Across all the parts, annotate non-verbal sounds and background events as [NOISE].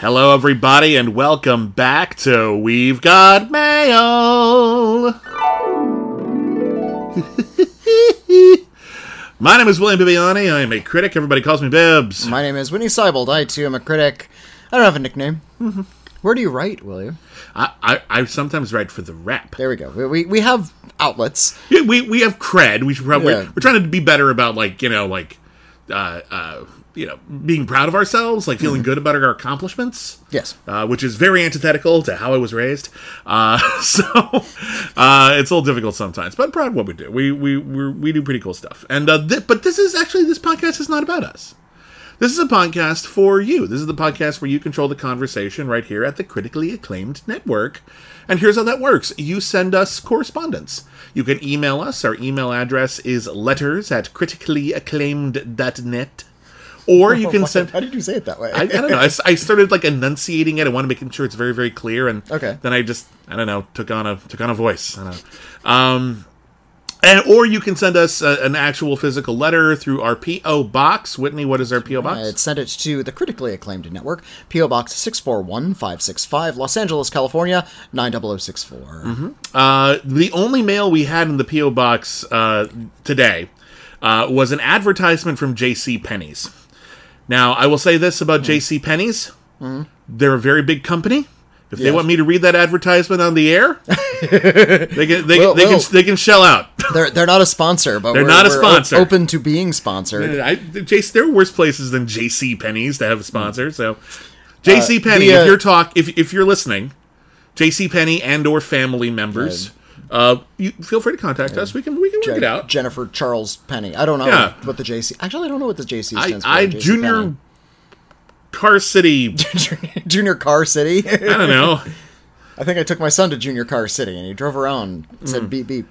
Hello, everybody, and welcome back to We've Got Mail. [LAUGHS] My name is William Bibiani. I am a critic. Everybody calls me Bibbs. My name is Whitney Seibold. I too am a critic. I don't have a nickname. Where do you write, William? I, I, I sometimes write for the Wrap. There we go. We, we, we have outlets. Yeah, we we have cred. We should probably Yeah. we're, we're trying to be better about like you know like uh uh you know being proud of ourselves, like feeling good about our accomplishments. Yes. Uh, which is very antithetical to how I was raised. Uh, [LAUGHS] so uh, it's a little difficult sometimes, but I'm proud of what we do. We we we we do pretty cool stuff. And uh, thi- but this is actually this podcast is not about us. This is a podcast for you. This is the podcast where you control the conversation right here at the critically acclaimed network. And here's how that works you send us correspondence. You can email us. Our email address is letters at criticallyacclaimed.net. Or [LAUGHS] you can send. How did you say it that way? I, I don't know. I started like enunciating it. I wanted to make sure it's very, very clear. And Okay. then I just, I don't know, took on a took on a voice. I don't know. Um, and or you can send us uh an actual physical letter through our PO box. Whitney, what is our PO box? I sent it to the critically acclaimed network, P.O. Box 641565, Los Angeles, California, 90064. Uh, the only mail we had in the PO box uh, today uh, was an advertisement from J.C. Penney's. Now, I will say this about hmm. J.C. Penney's: hmm. they're a very big company. If they Yes. want me to read that advertisement on the air, [LAUGHS] they can they, Well, they well. can they can shell out. [LAUGHS] They're, they're not a sponsor, but They're we're, not a we're sponsor. open to being sponsored. I, JC, there are worse places than J.C. Penney's to have a sponsor. So, hmm. uh, J.C. Penney, the, uh, if you're talk, if if you're listening, J.C. Penney and or family members, uh, you feel free to contact us. We can we can work it out. Jennifer Charles Penny. I don't know Yeah. what the JC. Actually, I don't know what the JC I, stands for. I JC junior Penney. Car City. [LAUGHS] Junior Car City. I don't know. [LAUGHS] I think I took my son to Junior Car City, and he drove around, and Mm. said beep beep.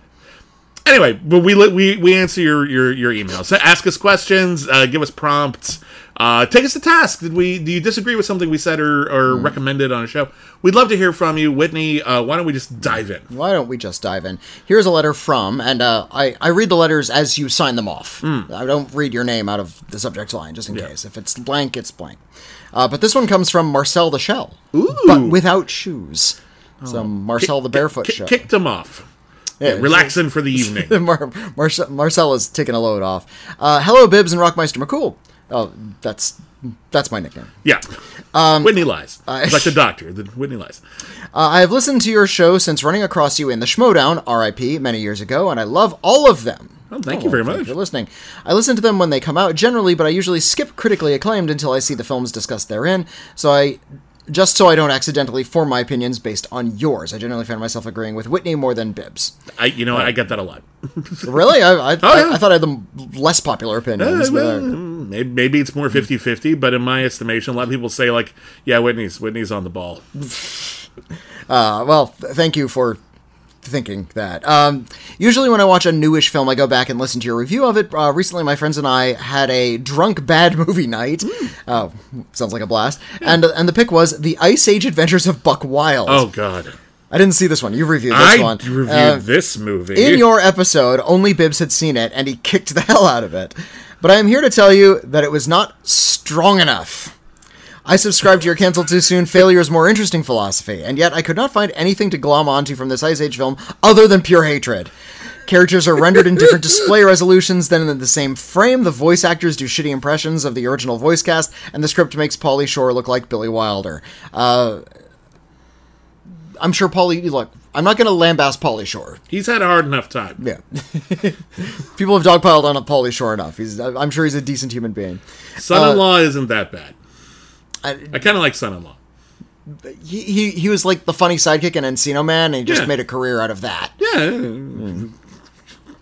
Anyway, but we we we answer your your your emails. So ask us questions. Uh, give us prompts. Uh, take us to task. Did we? Do you disagree with something we said or, or Mm. recommended on a show? We'd love to hear from you, Whitney. Uh, why don't we just dive in? Why don't we just dive in? Here's a letter from, and uh, I I read the letters as you sign them off. Hmm. I don't read your name out of the subject line, just in case. If it's blank, it's blank. Uh, but this one comes from Marcel the Shell, but without shoes. So Marcel the Barefoot Ki- Shell. kicked them off. Yeah, Relaxing for the [LAUGHS] evening. Mar- Marce- Marcel is taking a load off. Uh, hello, Bibbs and Rockmeister McCool. Oh, that's that's my nickname. Yeah. Um, Whitney lies. It's like the doctor. The Whitney lies. Uh, I have listened to your show since running across you in the Schmoedown, RIP, many years ago, and I love all of them. Oh, thank you very much. for listening. I listen to them when they come out generally, but I usually skip critically acclaimed until I see the films discussed therein. So I just so I don't accidentally form my opinions based on yours. I generally find myself agreeing with Whitney more than Bibbs. I, you know? I get that a lot. [LAUGHS] Really? I, I, Oh, yeah. I, I thought I had the less popular opinions. but, uh, maybe, maybe it's more 50-50, but in my estimation, a lot of people say like, "Yeah, Whitney's Whitney's on the ball." [LAUGHS] Uh, well, th- thank you for thinking that. Um, usually, when I watch a newish film, I go back and listen to your review of it. Uh, recently, my friends and I had a drunk bad [LAUGHS] movie night. Oh, sounds like a blast! And and the pick was the Ice Age Adventures of Buck Wild. Oh God, I didn't see this one. You reviewed this I one. reviewed Uh, this movie. in your episode, only Bibbs had seen it, and he kicked the [LAUGHS] hell out of it. But I am here to tell you that it was not strong enough. I subscribe to your cancel too soon, failure is more interesting philosophy, and yet I could not find anything to glom onto from this Ice Age film other than pure hatred. Characters are rendered in different [LAUGHS] display resolutions than in the same frame. The voice actors do shitty impressions of the original voice cast, and the script makes Pauly Shore look like Billy Wilder. Uh, I'm sure Pauly. Look, I'm not going to lambaste Pauly Shore. He's had a hard enough time. Yeah. [LAUGHS] People have dogpiled on a Pauly Shore enough. He's, I'm sure he's a decent human being. Son-in-law isn't that bad. I, I kind of like son-in-law. he, he he was like the funny sidekick in Encino Man, and he just Yeah. made a career out of that. Yeah.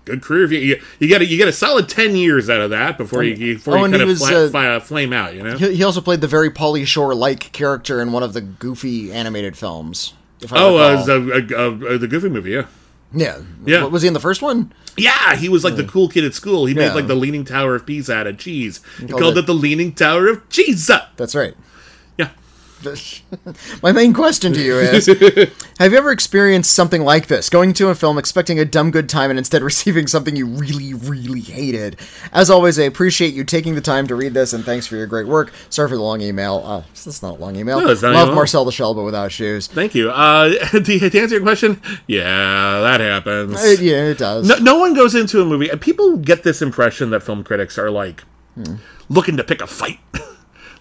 Good career. You, you, you get a, you get a solid ten years out of that before you, you before Oh, you kind he of was, fla- uh, flame out. You know. He, he also played the very Pauly Shore like character in one of the goofy animated films. Oh, uh, the, uh, uh, the Goofy movie, yeah. yeah, Yeah. Was he in the first one? Yeah, he was like the cool kid at school. He made like the Leaning Tower of Pisa out of cheese. He called called it- it the Leaning Tower of Cheese. That's right. [LAUGHS] My main question to you is [LAUGHS] Have you ever experienced something like this? Going to a film expecting a dumb good time and instead [LAUGHS] receiving something you really, really hated? As always, I appreciate you taking the time to read this and thanks for your great work. Sorry for the long email. Uh, that's not a long email. No, Love long. Marcel the Shell, but without shoes. Thank you. Uh, to, to answer your question, yeah, that happens. Uh, yeah, it does. No, no one goes into a movie. and People get this impression that film critics are like looking to pick a fight.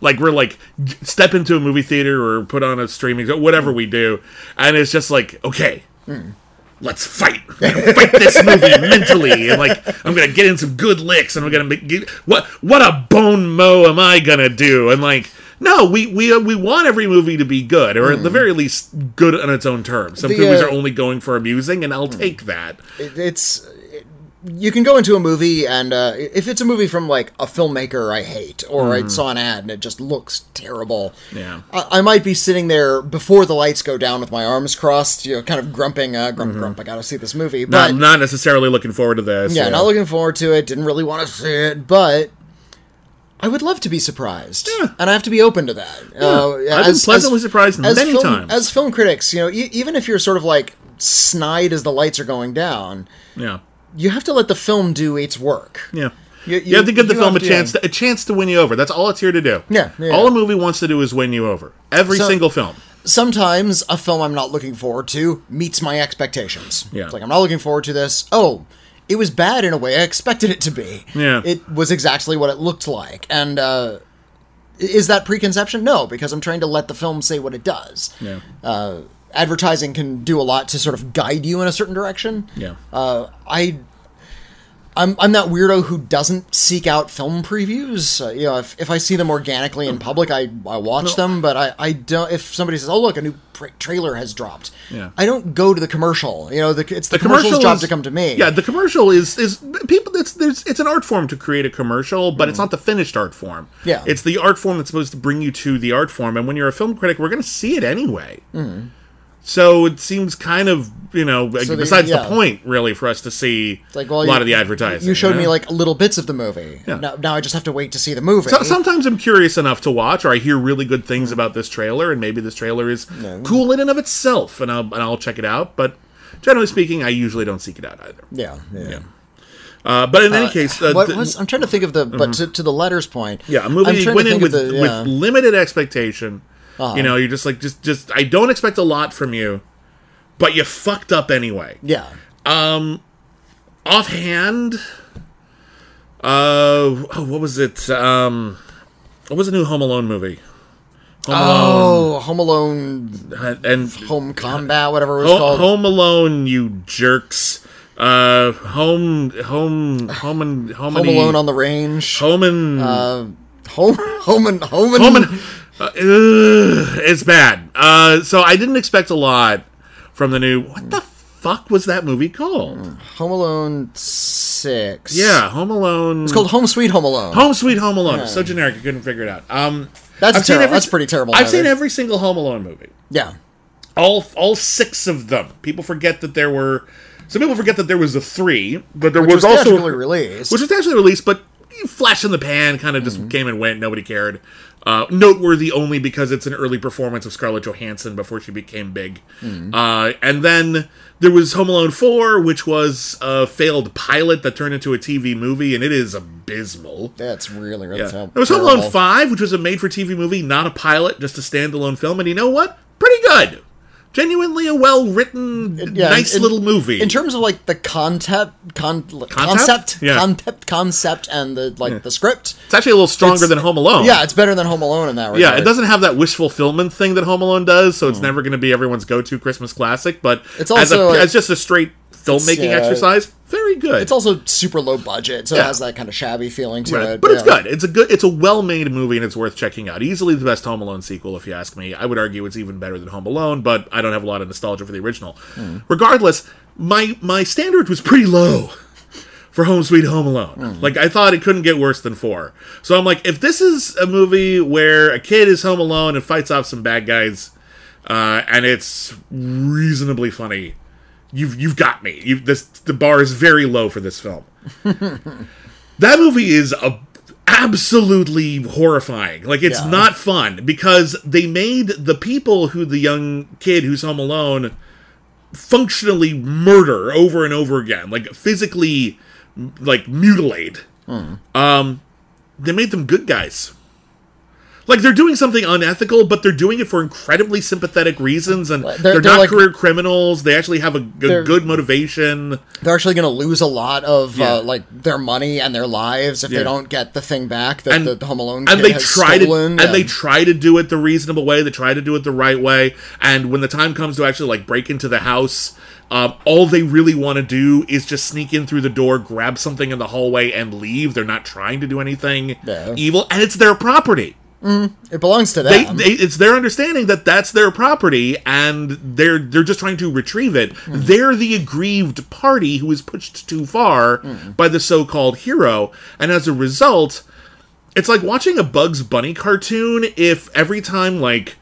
Like we're like step into a movie theater or put on a streaming whatever mm. we do, and it's just like okay. Mm. Let's fight. Fight this [LAUGHS] movie mentally, and like I'm gonna get in some good licks, and we're gonna make get, what what a bone mow am I gonna do? And like no, we we uh, we want every movie to be good, or at the mm. very least good on its own terms. Some The, movies uh, are only going for amusing, and I'll take that. It- it's it- you can go into a movie and uh, if it's a movie from like a filmmaker I hate or I saw an ad and it just looks terrible. Mm-hmm. Yeah. I, I might be sitting there before the lights go down with my arms crossed, you know, kind of grumping, uh, grump, grump. I gotta see this movie, but Mm-hmm. not, not necessarily looking forward to this. yeah, not looking forward to it. Didn't really want to see it, but. I would love to be surprised, Yeah. and I have to be open to that. Uh, I've been pleasantly surprised many film, times. As film critics, you know, e- even if you're sort of like snide as the lights are going down, yeah, you have to let the film do its work. yeah. You- You, have to give the film a to- chance, to, a chance to win you over. That's all it's here to do. Yeah, yeah. All a movie wants to do is win you over. Every So- single film. Sometimes a film I'm not looking forward to meets my expectations. Yeah. It's like I'm not looking forward to this. Oh, it was bad in a way I expected it to be. Yeah. It was exactly what it looked like. And uh is that preconception? No, because I'm trying to let the film say what it does. Yeah, Uh advertising can do a lot to sort of guide you in a certain direction. yeah. Uh, I, I'm I'm that weirdo who doesn't seek out film previews. Uh, you know, if, if I see them organically in public, I, I watch them. But I, I don't. If somebody says, "Oh, look, a new pra- trailer has dropped," Yeah. I don't go to the commercial. You know, the, it's the, The commercial's commercial job is- to come to me. Yeah, the commercial is is people. It's there's it's an art form to create a commercial, but it's not the finished art form. Mm. Yeah. it's the art form that's supposed to bring you to the art form. And when you're a film critic, we're going to see it anyway. So it seems kind of you know. So the- besides yeah. the point really for us to see like well, a lot you- of the advertising. You showed know? me like little bits of the movie. Yeah. Now, now I just have to wait to see the movie. So- sometimes I'm curious enough to watch, or I hear really good things about this trailer, and maybe this trailer is cool in and of itself, and I'll and I'll check it out. But generally speaking, I usually don't seek it out either. yeah, yeah. Uh, but in any case, uh, What th- was, I'm trying to think of the, but to, to the letters point. yeah, a I'm movie trying went in with the- yeah. with limited expectation. Uh-huh. You know, you're just like just just I don't expect a lot from you, but you fucked up anyway. yeah. Um offhand, uh, oh, what was it? Um, what was the new Home Alone movie? Home Oh, Home Alone, Alone and Home Combat, whatever it was Ho- called. Home Alone, you jerks. Uh, home, home, home and home, Home Alone on the Range. home and Uh, home, [LAUGHS] home and home and home and uh, it's bad. Uh, so I didn't expect a lot from the new. What the fuck was that movie called? Home Alone Six. Yeah, Home Alone. it's called Home Sweet Home Alone. Home Sweet Home Alone. It's so generic, I couldn't figure it out. Um, That's I've terrible. every- That's pretty terrible. I've movie. seen every single Home Alone movie. Yeah, all all six of them. People forget that there were. Some people forget that there was a three, but there which was, was also released. which was actually released, but flash in the pan, kind of just came and went. Nobody cared. Uh, noteworthy only because it's an early performance of Scarlett Johansson before she became big. Uh, and then there was Home Alone 4, which was a failed pilot that turned into a TV movie, and it is abysmal. That's really really Yeah. There was Home Alone 5, which was a made for TV movie, not a pilot, just a standalone film. And you know what? Pretty good. Genuinely a well written, Yeah, nice in- little movie. In terms of like the concept, con- concept, Yeah. concept, concept, and the like the script. it's actually a little stronger than Home Alone. Yeah, it's better than Home Alone in that regard. Yeah, it doesn't have that wish fulfillment thing that Home Alone does, so it's Hmm. never going to be everyone's go-to Christmas classic. But It's as, also, a, like- as just a straight filmmaking yeah, exercise, very good. It's also super low budget, so Yeah. it has that kind of shabby feeling to Right, it. but it's good. It's a good. It's a well-made movie, and it's worth checking out. Easily the best Home Alone sequel, if you ask me. I would argue it's even better than Home Alone, but I don't have a lot of nostalgia for the original. Hmm. Regardless, my my standard was pretty low for Home Sweet Home Alone. Hmm. Like I thought it couldn't get worse than four. So I'm like, if this is a movie where a kid is home alone and fights off some bad guys, uh, and it's reasonably funny, you've you've got me. You this the bar is very low for this film. [LAUGHS] that movie is a absolutely horrifying. Like it's Yeah. not fun because they made the people who the young kid who's home alone functionally murder over and over again, like physically like mutilate. Hmm. Um they made them good guys. Like they're doing something unethical, but they're doing it for incredibly sympathetic reasons, and They're- they're, they're not like- career criminals. They actually have a, a good motivation. They're actually going to lose a lot of Yeah. uh, like their money and their lives if Yeah. they don't get the thing back that And- the, the Home Alone and they has try stolen. to and they try to do it the reasonable way they try to do it the right way and when the time comes to actually like break into the house um, all they really want to do is just sneak in through the door grab something in the hallway and leave they're not trying to do anything Yeah. evil and it's their property Mm, it belongs to them. they, it's their understanding that that's their property and they're they're just trying to retrieve it. Mm. They're the aggrieved party who is pushed too far mm. by the so-called hero and as a result it's like watching a bugs bunny cartoon if every time like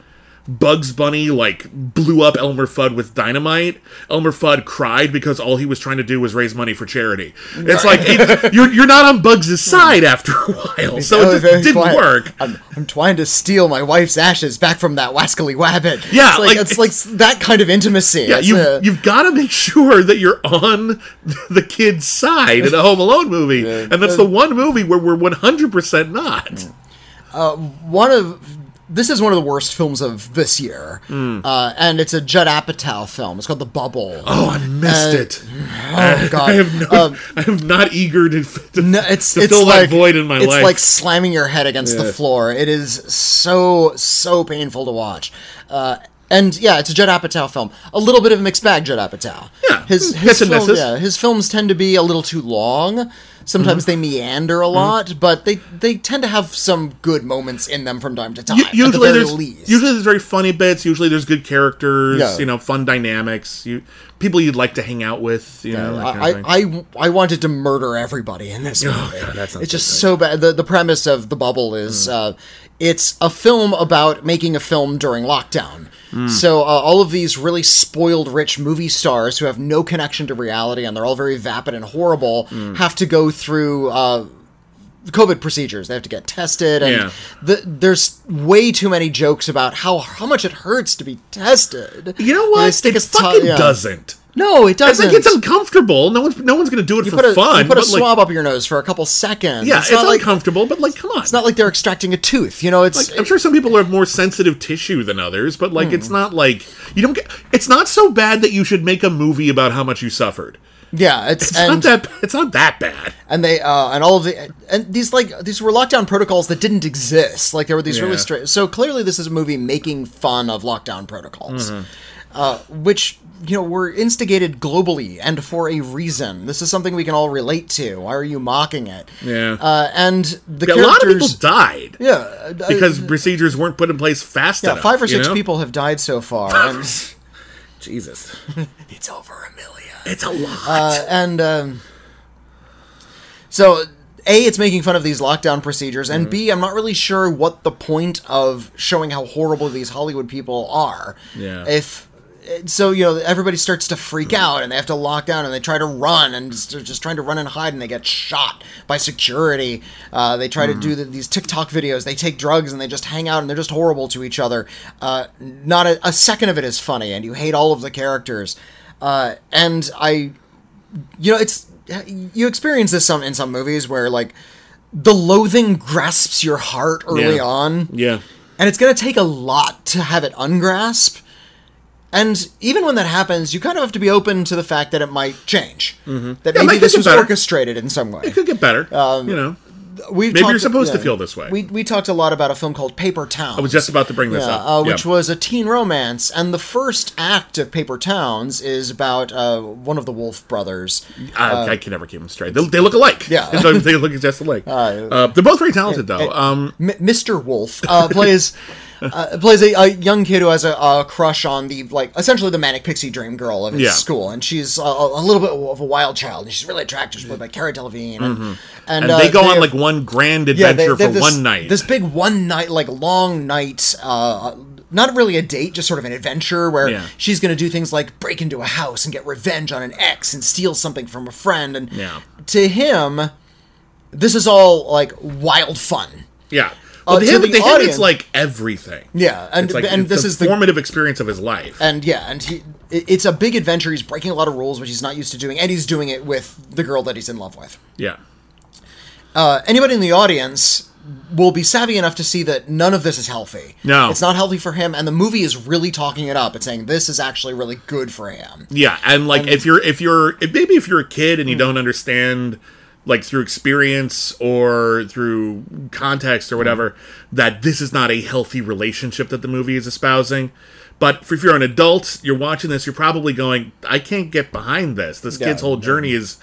Bugs Bunny like blew up Elmer Fudd with dynamite. Elmer Fudd cried because all he was trying to do was raise money for charity. It's like it, you're you're not on Bugs' side after a while, [LAUGHS] so it just didn't quiet. work. I'm, I'm trying to steal my wife's ashes back from that wascally wabbit. Yeah, it's like, like, it's like that kind of intimacy. Yeah, you've, uh, you've got to make sure that you're on [LAUGHS] the kid's side in a Home Alone movie, and that's the one movie where we're 100% not. one of this is one of the worst films of this year, uh, and it's a Judd Apatow film. It's called The Bubble. Hmm. Oh, I missed Uh, it. [SIGHS] Oh, [LAUGHS] God, I have no, Um, I am not eager to, to, No, it's to it's fill like that void in my it's life. It's like slamming your head against the floor. It is so so painful to watch. Uh, and yeah, it's a Judd Apatow film. A little bit of a mixed bag, Judd Apatow. Yeah, his hits his and film, yeah, his films tend to be a little too long. Sometimes Mm-hmm. they meander a lot, but they they tend to have some good moments in them from time to time. U- the usually very there's least. usually there's very funny bits. Usually there's good characters. Yeah. You know, fun dynamics. You people you'd like to hang out with. You know, that kind of I. I I wanted to murder everybody in this [LAUGHS] movie. God, that it's just so bad. The the premise of the bubble is uh, it's a film about making a film during lockdown. So uh, all of these really spoiled rich movie stars who have no connection to reality and they're all very vapid and horrible have to go through. Uh, COVID procedures. They have to get tested, and Yeah. the, there's way too many jokes about how how much it hurts to be tested. you know what? It fucking yeah. doesn't. No, it doesn't. like it's uncomfortable. No one's no one's gonna do it You for a, fun. you put a like, swab up your nose for a couple seconds. yeah, it's, it's, not like uncomfortable, but like, come on. it's not like they're extracting a tooth. You know, it's Like, I'm sure some people have more sensitive tissue than others, but like Hmm. it's not like you don't get. It's not so bad that you should make a movie about how much you suffered. yeah, it's, It's and not that. It's not that bad. and they uh, and all of the and these like these were lockdown protocols that didn't exist. Like there were these really Yeah. straight. So clearly, this is a movie making fun of lockdown protocols, Mm-hmm. uh, which you know were instigated globally and for a reason. This is something we can all relate to. Why are you mocking it? Yeah. Uh, and the Yeah, a lot of people characters. died yeah, because procedures weren't put in place fast yeah, enough. five or six know? people have died so far. and Jesus, [LAUGHS] it's over a million. it's a lot. Uh, and um, so a it's making fun of these lockdown procedures and b i'm not really sure what the point of showing how horrible these hollywood people are Yeah. if so you know everybody starts to freak out and they have to lock down and they try to run and just, they're just trying to run and hide and they get shot by security. Uh, they try to do the, these tiktok videos. They take drugs and they just hang out and they're just horrible to each other. Uh, not a, a second of it is funny and you hate all of the characters. Uh, and i you know it's you experience this some in some movies where like the loathing grasps your heart early Yeah. on. Yeah. and it's going to take a lot to have it ungrasp and even when that happens you kind of have to be open to the fact that it might change that Yeah, maybe this was better. orchestrated in some way It could get better. you know, we Maybe you're supposed to feel this way. we, we talked a lot about a film called paper towns I was just about to bring this yeah, up. uh, which Yeah. was a teen romance, and the first act of Paper Towns is about uh, one of the Wolff brothers. I, I can never keep them straight. They, they look alike. Yeah. [LAUGHS] they look just alike. [LAUGHS] Uh, they're both very talented, though. Um, Mr. Wolff uh, plays [LAUGHS] [LAUGHS] uh, plays a, a young kid who has a, a crush on the like essentially the manic pixie dream girl of his Yeah. school, and she's a, a little bit of a wild child, and she's really attractive. She's played by Cara Delevingne, and, and, Mm-hmm. and uh, they go on have- like one grand yeah, adventure they- they for this- one night. This big one night, like long night. Uh, not really a date, just sort of an adventure where Yeah. she's going to do things like break into a house and get revenge on an ex and steal something from a friend. And Yeah. to him, this is all like wild fun. Yeah. Well, Uh, to him, the to him it's like everything. Yeah, and like and this the is the formative experience of his life. and yeah, and he it's a big adventure. He's breaking a lot of rules, which he's not used to doing, and he's doing it with the girl that he's in love with. yeah. Uh, anybody in the audience will be savvy enough to see that none of this is healthy. No. it's not healthy for him, and the movie is really talking it up. It's saying this is actually really good for him. Yeah, and like if you're if you're if maybe if you're a kid and you don't understand like through experience or through context or whatever that this is not a healthy relationship that the movie is espousing. But if you're an adult, you're watching this, you're probably going, I can't get behind this. This Yeah. kid's whole journey is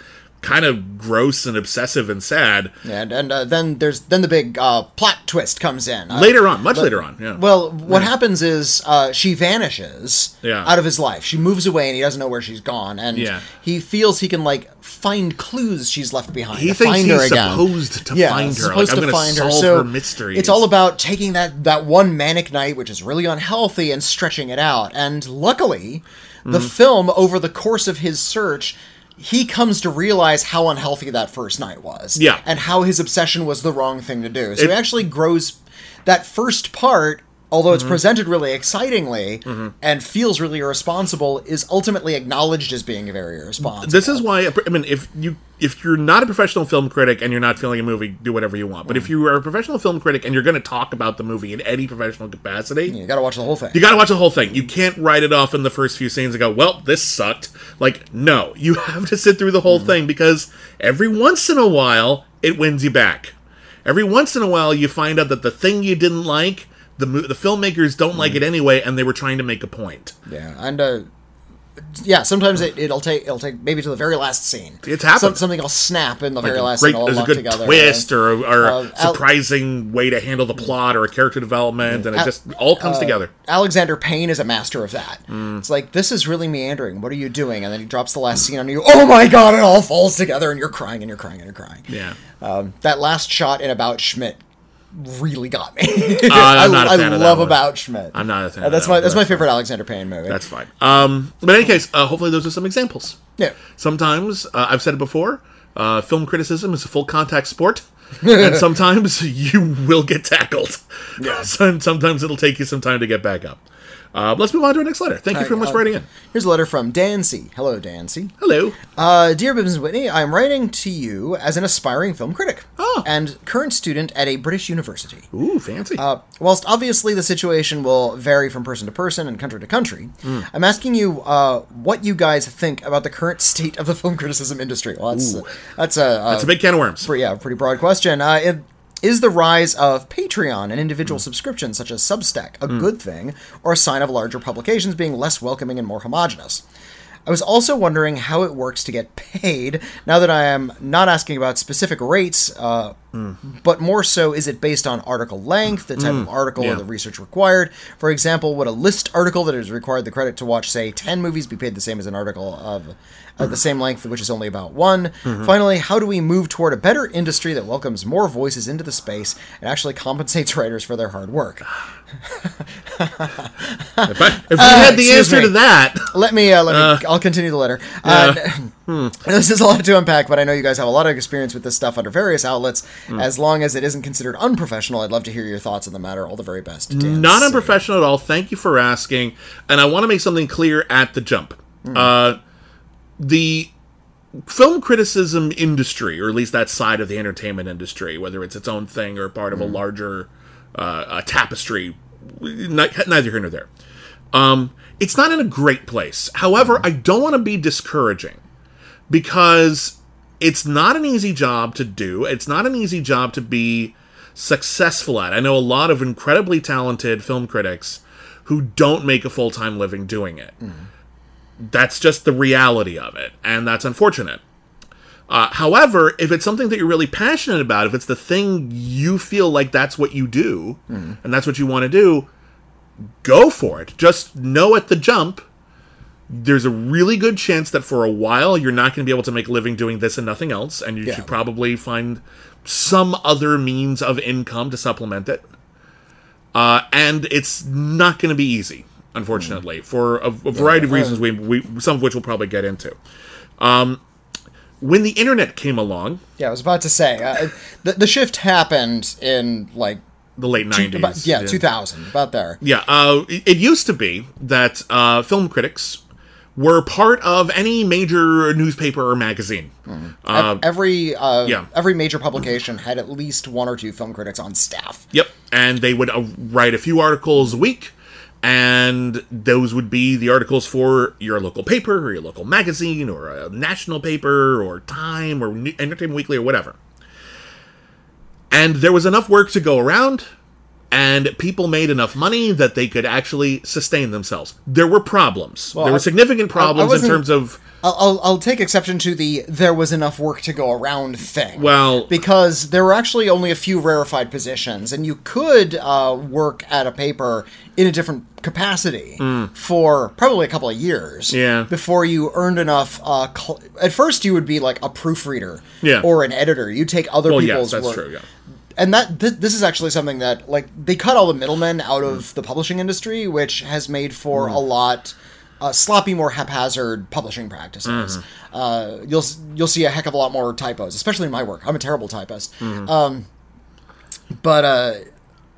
kind of gross and obsessive and sad. And and uh, then there's then the big uh, plot twist comes in Uh, Later on, much later on, yeah. Well, what happens is uh, she vanishes Yeah. out of his life. She moves away, and he doesn't know where she's gone. And Yeah. he feels he can like find clues she's left behind. he to thinks find he's her again. supposed to yeah, find her. supposed like, to find to her. So her mysteries. it's all about taking that that one manic night, which is really unhealthy, and stretching it out. And luckily, the Mm-hmm. film over the course of his search. He comes to realize how unhealthy that first night was. Yeah. And how his obsession was the wrong thing to do. So It- he actually grows that first part, although Mm-hmm. it's presented really excitingly and feels really irresponsible, is ultimately acknowledged as being very irresponsible. This is why I mean, if you if you're not a professional film critic and you're not feeling a movie, do whatever you want. But Mm. if you are a professional film critic and you're going to talk about the movie in any professional capacity, you got to watch the whole thing. you got to watch the whole thing. You can't write it off in the first few scenes and go, "Well, this sucked." Like, no, you [LAUGHS] have to sit through the Mm. whole thing because every once in a while it wins you back. Every once in a while you find out that the thing you didn't like, the the filmmakers don't Mm. like it anyway, and they were trying to make a point. Yeah, and uh, yeah, sometimes it, it'll take it'll take maybe to the very last scene. It's happened. Some, something will snap in the very Like a last great, scene. All there's a good together. twist or, or Uh, a Al- surprising way to handle the plot or a character development, and it Al- just all comes together. Alexander Payne is a master of that. Mm. It's like this is really meandering. What are you doing? And then he drops the last scene on you. Oh my god! It all falls together, and you're crying and you're crying and you're crying. Yeah. Um, that last shot in About Schmidt really got me. [LAUGHS] A [LAUGHS] I that love. About Schmidt. I'm not a fan Uh, of that's that my one, that's my favorite Alexander Payne movie. That's fine. Um, but in any case, uh, hopefully those are some examples. yeah. Sometimes, uh, I've said it before, uh, film criticism is a full contact sport. and [LAUGHS] sometimes you will get tackled. Yeah. sometimes it'll take you some time to get back up. Uh, let's move on to our next letter. Thank you very much uh, for writing in. Here's a letter from Dancy. Hello, Dancy. Hello. Uh, dear Bibbs and Whitney, I'm writing to you as an aspiring film critic Oh. and current student at a British university. Ooh, fancy. Uh, whilst obviously the situation will vary from person to person and country to country, I'm asking you uh, what you guys think about the current [LAUGHS] state of the film criticism industry. Well, that's that's a, That's a big can of worms. pretty, yeah, pretty broad question. Uh, it, is the rise of Patreon and individual hmm. subscriptions such as Substack a hmm. good thing or a sign of larger publications being less welcoming and more homogenous? I was also wondering how it works to get paid. Now that I am not asking about specific rates, uh, hmm. but more so, is it based on article length, the type of article, yeah. or the research required? For example, would a list article that is required the credit to watch, say, 10 movies be paid the same as an article of uh, the same length, which is only about one? Finally, how do we move toward a better industry that welcomes more voices into the space and actually compensates [LAUGHS] writers for their hard work? If, I, if we had the answer me. to that, Let me, uh, let me, I'll continue the letter. Uh, [LAUGHS] [LAUGHS] this is a lot to unpack, but I know you guys have a lot of experience with this stuff under various outlets. As long as it isn't considered unprofessional, I'd love to hear your thoughts on the matter. All the very best. Dan not unprofessional at all. Thank you for asking. And I want to make something clear at the jump. Uh, the film criticism industry, or at least that side of the entertainment industry, whether it's its own thing or part of a larger uh, a tapestry, neither here nor there. Um, it's not in a great place. However, I don't want to be discouraging because it's not an easy job to do. It's not an easy job to be successful at. I know a lot of incredibly talented film critics who don't make a full time living doing it. That's just the reality of it, and that's unfortunate. Uh, however, if it's something that you're really passionate about, if it's the thing you feel like that's what you do, and that's what you want to do, go for it. Just know at the jump, there's a really good chance that for a while you're not going to be able to make a living doing this and nothing else, and you Yeah. should probably find some other means of income to supplement it. Uh, and it's not going to be easy, unfortunately, for a, a variety of reasons. We, we some of which we'll probably get into. Um, when the internet came along, Yeah, I was about to say uh, the the shift happened in like the late 90s. about- yeah, two thousand, about there. Yeah, uh, it it used to be that uh, film critics were part of any major newspaper or magazine. Ev- every uh, yeah. every major publication had at least one or two film critics on staff. Yep, and they would uh, write a few articles a week, and those would be the articles for your local paper or your local magazine or a national paper or Time or Entertainment Weekly or whatever. And there was enough work to go around, and people made enough money that they could actually sustain themselves. There were problems. there I- were significant problems in terms of I'll, I'll, I'll take exception to the there was enough work to go around thing. Well- because there were actually only a few rarefied positions, and you could uh, work at a paper in a different capacity for probably a couple of years. Yeah. Before you earned enough. Uh, cl- at first, you would be like a proofreader. Yeah. Or an editor. You take other well, people's yes, that's work. true. Yeah. and that th- this is actually something that like they cut all the middlemen out of the publishing industry which has made for a lot uh, sloppy more haphazard publishing practices uh, you'll you'll see a heck of a lot more typos especially in my work i'm a terrible typist um, but uh,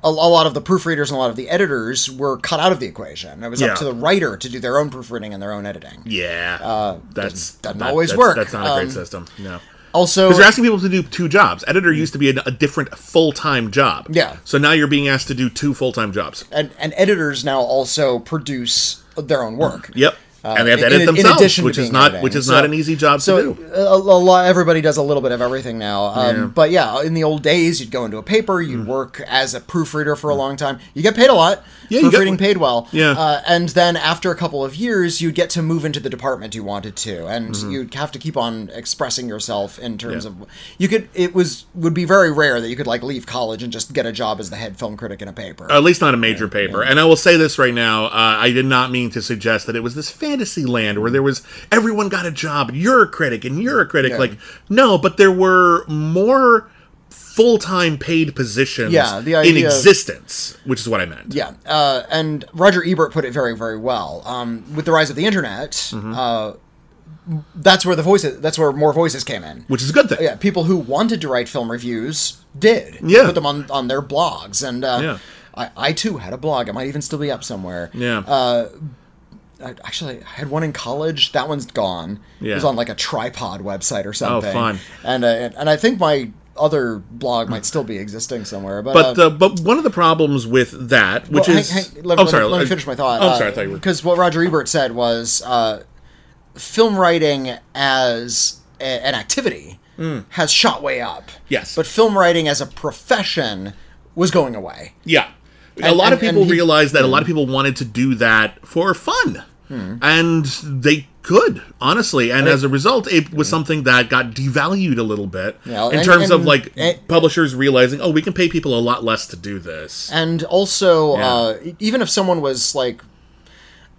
a, a lot of the proofreaders and a lot of the editors were cut out of the equation it was Yeah. up to the writer to do their own proofreading and their own editing Yeah, that's doesn't that- always that's- work. That's not a great Um, system. No. also Because you're asking people to do two jobs. Editor used to be a, a different full time job. Yeah. So now you're being asked to do two full time jobs. and, and editors now also produce their own work Yep. and they have to Uh, in- edit in themselves, to which is not editing. which is So- not an easy job So to do. a, a lot, everybody does a little bit of everything now. Um, But yeah, in the old days, you'd go into a paper, you'd work as a proofreader for a long time. You get paid a lot. Yeah, you get- proofreading paid well. Yeah. uh, and then after a couple of years, you'd get to move into the department you wanted to, and Mm-hmm. you'd have to keep on expressing yourself in terms of you could. It was would be very rare that you could like leave college and just get a job as the head film critic in a paper. At least not a major paper. And I will say this right now: uh, I did not mean to suggest that it was this fantasy land where there was everyone got a job. You're a critic, and you're a critic. Yeah. Like no, but there were more full time paid positions Yeah, the in idea of- existence, which is what I meant. Yeah, uh, and Roger Ebert put it very, very well. Um, with the rise of the internet, Mm-hmm. uh, that's where the voices, that's where more voices came in. Which is a good thing. Yeah, people who wanted to write film reviews did. Yeah. put them on on their blogs, and uh, Yeah. I, I too had a blog. It might even still be up somewhere. Yeah. Uh, I, actually, I had one in college. That one's gone. It was Oh, on like a tripod website or something. fun. And uh, and, and I think my other blog might still be existing somewhere. But But uh, uh, but one of the problems with that, which well, is, hang- hang- let, oh let- sorry, let me I- finish my thought. Oh, sorry, I thought you were. because what Roger Ebert said was uh, film writing as a, an activity has shot way up. Hmm. Yes. but film writing as a profession was going away. Yeah. a And- lot of people he- realized that a lot of people wanted to do that for fun. And they could, honestly. And as a result, it was something that got devalued a little bit Yeah, in and- terms of like and- publishers realizing, oh, we can pay people a lot less to do this. And also, Yeah. uh, even if someone was like,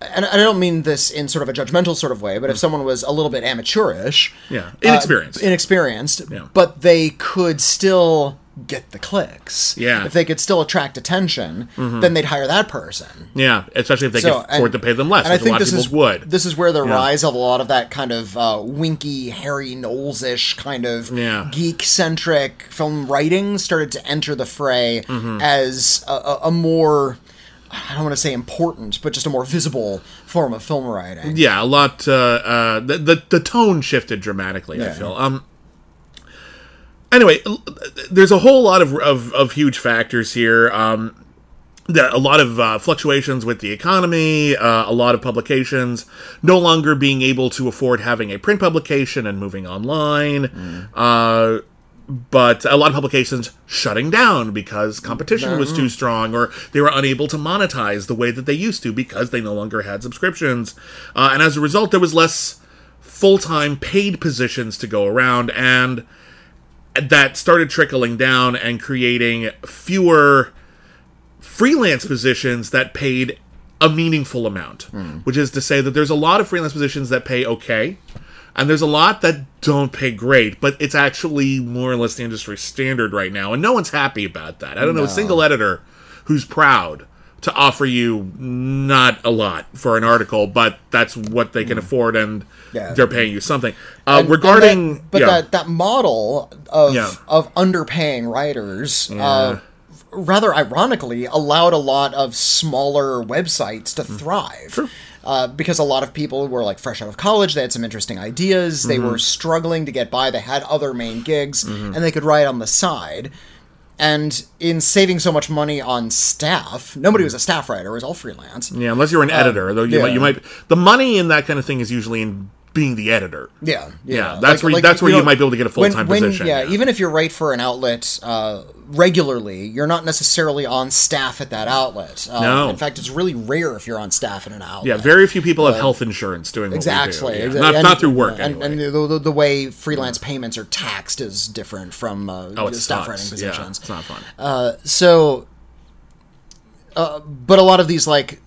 and I don't mean this in sort of a judgmental sort of way, but if someone was a little bit amateurish. Yeah. uh, Inexperienced. inexperienced, Yeah. but they could still get the clicks. Yeah. Mm-hmm. if they could still attract attention, then they'd hire that person. yeah, especially if they So, could afford to pay them less, and I think this people is would. This is where the rise of a lot of that kind of uh, winky Harry Knowles-ish kind of Yeah. geek-centric film writing started to enter the fray Mm-hmm. as a, a, a more. I don't want to say important, but just a more visible form of film writing. yeah, a lot. Uh, uh, the, the the tone shifted dramatically. I feel. Um. Anyway, there's a whole lot of of, of huge factors here. Um, a lot of uh, fluctuations with the economy, uh, a lot of publications no longer being able to afford having a print publication and moving online. Uh, but a lot of publications shutting down because competition was too strong or they were unable to monetize the way that they used to because they no longer had subscriptions. Uh, and as a result, there was less full time paid positions to go around. And that started trickling down and creating fewer freelance positions that paid a meaningful amount, which is to say that there's a lot of freelance positions that pay okay, and there's a lot that don't pay great, but it's actually more or less the industry standard right now, and no one's happy about that. I don't know a single editor who's proud to offer you not a lot for an article, but that's what they can afford, and Mm. Yeah. they're paying you something. Uh, And- and regarding, that- but yeah, that that model of Yeah. of underpaying writers, uh, rather ironically, allowed a lot of smaller websites to thrive. Uh, because a lot of people were like fresh out of college, they had some interesting ideas, they Mm-hmm. were struggling to get by, they had other main gigs, and they could write on the side. And in saving so much money on staff, nobody was a staff writer; it was all freelance. yeah, unless you're an editor, though, you, yeah. might, you might. The money in that kind of thing is usually in being the editor. Yeah, Yeah, that's where- that's where you know, might be able to get a full-time position, Yeah, yeah. even if you write for an outlet uh, regularly, you're not necessarily on staff at that outlet. Uh, No. in fact, it's really rare if you're on staff at an outlet. Yeah, very few people have health insurance doing Exactly. do. Yeah. Exa- Not, and- not through work, and, anyway. and the, the, the way freelance payments are taxed is different from uh, oh, staff sucks. writing Yeah, positions. it's not fun. Uh, so, uh, but a lot of these like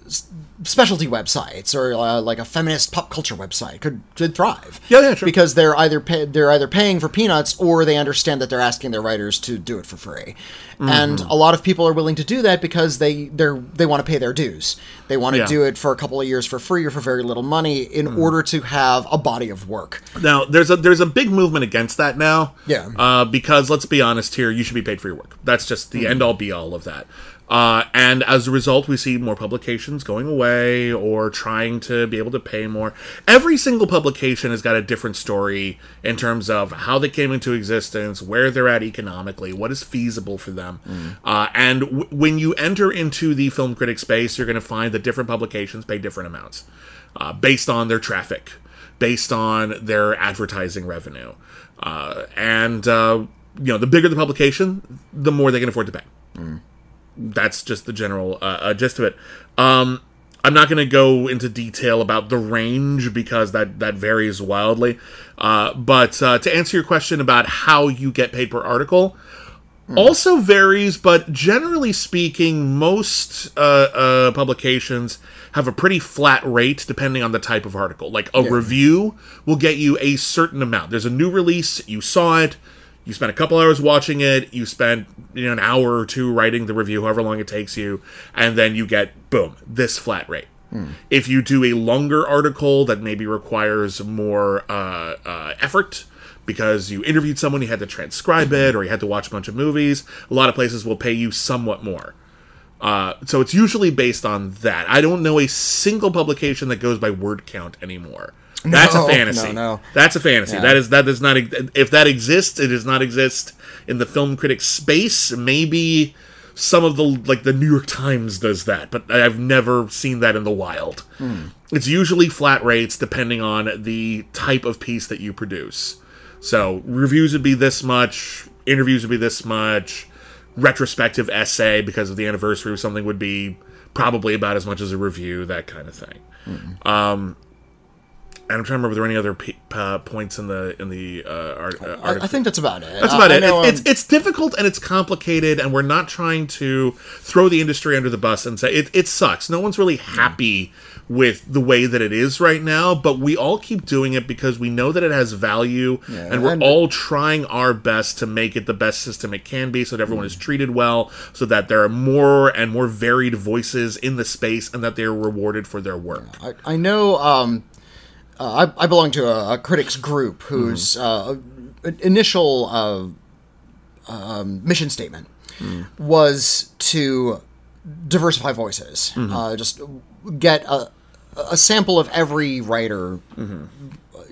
specialty websites or uh, like a feminist pop culture website could could thrive. Yeah, yeah, sure. Because they're either pay, they're either paying for peanuts or they understand that they're asking their writers to do it for free. And Mm-hmm. a lot of people are willing to do that because they they're they want to pay their dues. They want to Yeah. do it for a couple of years for free or for very little money in Mm. order to have a body of work. Now, there's a there's a big movement against that now. Yeah. Uh, because let's be honest here, you should be paid for your work. That's just the end all be all of that. Uh, and as a result, we see more publications going away or trying to be able to pay more. Every single publication has got a different story in terms of how they came into existence, where they're at economically, what is feasible for them. Uh, and w- when you enter into the film critic space, you're going to find that different publications pay different amounts uh, based on their traffic, based on their advertising revenue. Uh, and, uh, you know, the bigger the publication, the more they can afford to pay that's just the general uh, uh, gist of it. Um, I'm not going to go into detail about the range because that that varies wildly. Uh, but uh, to answer your question about how you get paid per article, also varies. But generally speaking, most uh, uh, publications have a pretty flat rate depending on the type of article. Like a review will get you a certain amount. There's a new release, you saw it, you spent a couple hours watching it, you spend you know an hour or two writing the review, however long it takes you, and then you get boom this flat rate. If you do a longer article that maybe requires more uh, uh, effort because you interviewed someone, you had to transcribe it, or you had to watch a bunch of movies, a lot of places will pay you somewhat more. Uh, so it's usually based on that. I don't know a single publication that goes by word count anymore. That's No, a fantasy. no, no. That's a fantasy. Yeah. That is that does not if that exists, it does not exist in the film critic space. Maybe some of the like the New York Times does that, but I've never seen that in the wild. Hmm. It's usually flat rates depending on the type of piece that you produce. So reviews would be this much, interviews would be this much, retrospective essay because of the anniversary of something would be probably about as much as a review, that kind of thing. Um, and I'm trying to remember, were there any other p- uh, points in the in the uh, art, uh, I, article? I think that's about it. That's about I it. It- it's um, it's difficult and it's complicated, and we're not trying to throw the industry under the bus and say it, it sucks. No one's really happy with the way that it is right now, but we all keep doing it because we know that it has value, and we're and- all trying our best to make it the best system it can be, so that everyone is treated well, so that there are more and more varied voices in the space, and that they are rewarded for their work. I, I know um, uh, I, I belong to a, a critics group whose uh, initial uh, um, mission statement was to diversify voices, uh, just get a, a sample of every writer,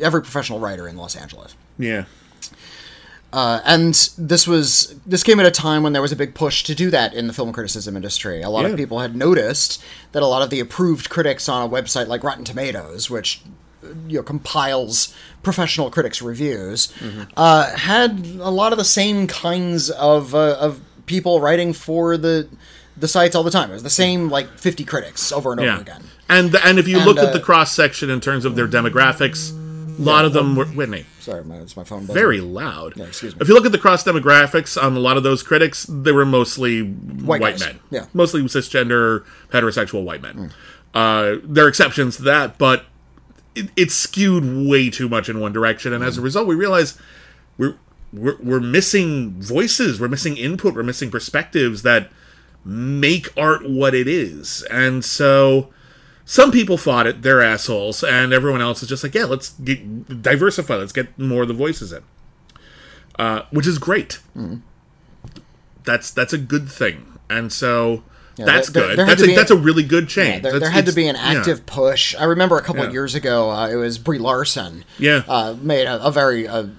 every professional writer in Los Angeles. Yeah. Uh, and this was this came at a time when there was a big push to do that in the film criticism industry. A lot Yeah. of people had noticed that a lot of the approved critics on a website like Rotten Tomatoes, which you know compiles professional critics' reviews, uh, had a lot of the same kinds of uh, of people writing for the the sites all the time. It was the same like fifty critics over and over Yeah. again. And and if you And, look uh, at the cross section in terms of their demographics, a lot of them were Whitney. Sorry, my, it's my phone. buzzing. Very loud. excuse me. If you look at the cross demographics on a lot of those critics, they were mostly white, guys. men. Yeah. Mostly cisgender, heterosexual white men. Uh, there are exceptions to that, but it, it's skewed way too much in one direction, and as a result, we realize we're, we're we're missing voices, we're missing input, we're missing perspectives that make art what it is. And so some people thought it they're assholes, and everyone else is just like, yeah, let's get diversify, let's get more of the voices in, uh, which is great. That's that's a good thing, and so. That's there- good. there that's a, be that's a- really good change. Yeah, there, there had to be an yeah. active push. I remember a couple Yeah. of years ago, uh, it was Brie Larson. Yeah. uh, made a, a very, a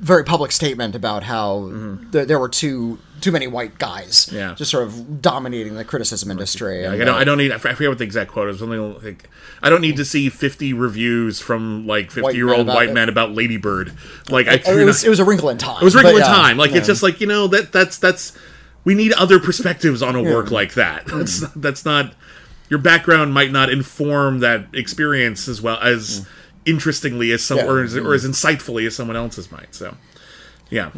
very public statement about how th- there were too too many white guys, Mm-hmm. Yeah. just sort of dominating the criticism industry. Like, and, I don't. uh, I don't need. I forget what the exact quote is. Something like, I don't need to see fifty reviews from like fifty-year-old white men about Ladybird. Like I, it was it was a wrinkle in time. it was a wrinkle but in yeah, time. Like it's just like you know that that's that's we need other perspectives on a work like that. Mm. [LAUGHS] That's that's not your background might not inform that experience as well as interestingly as some Mm. Yeah. or, as, or as insightfully as someone else's might. So yeah.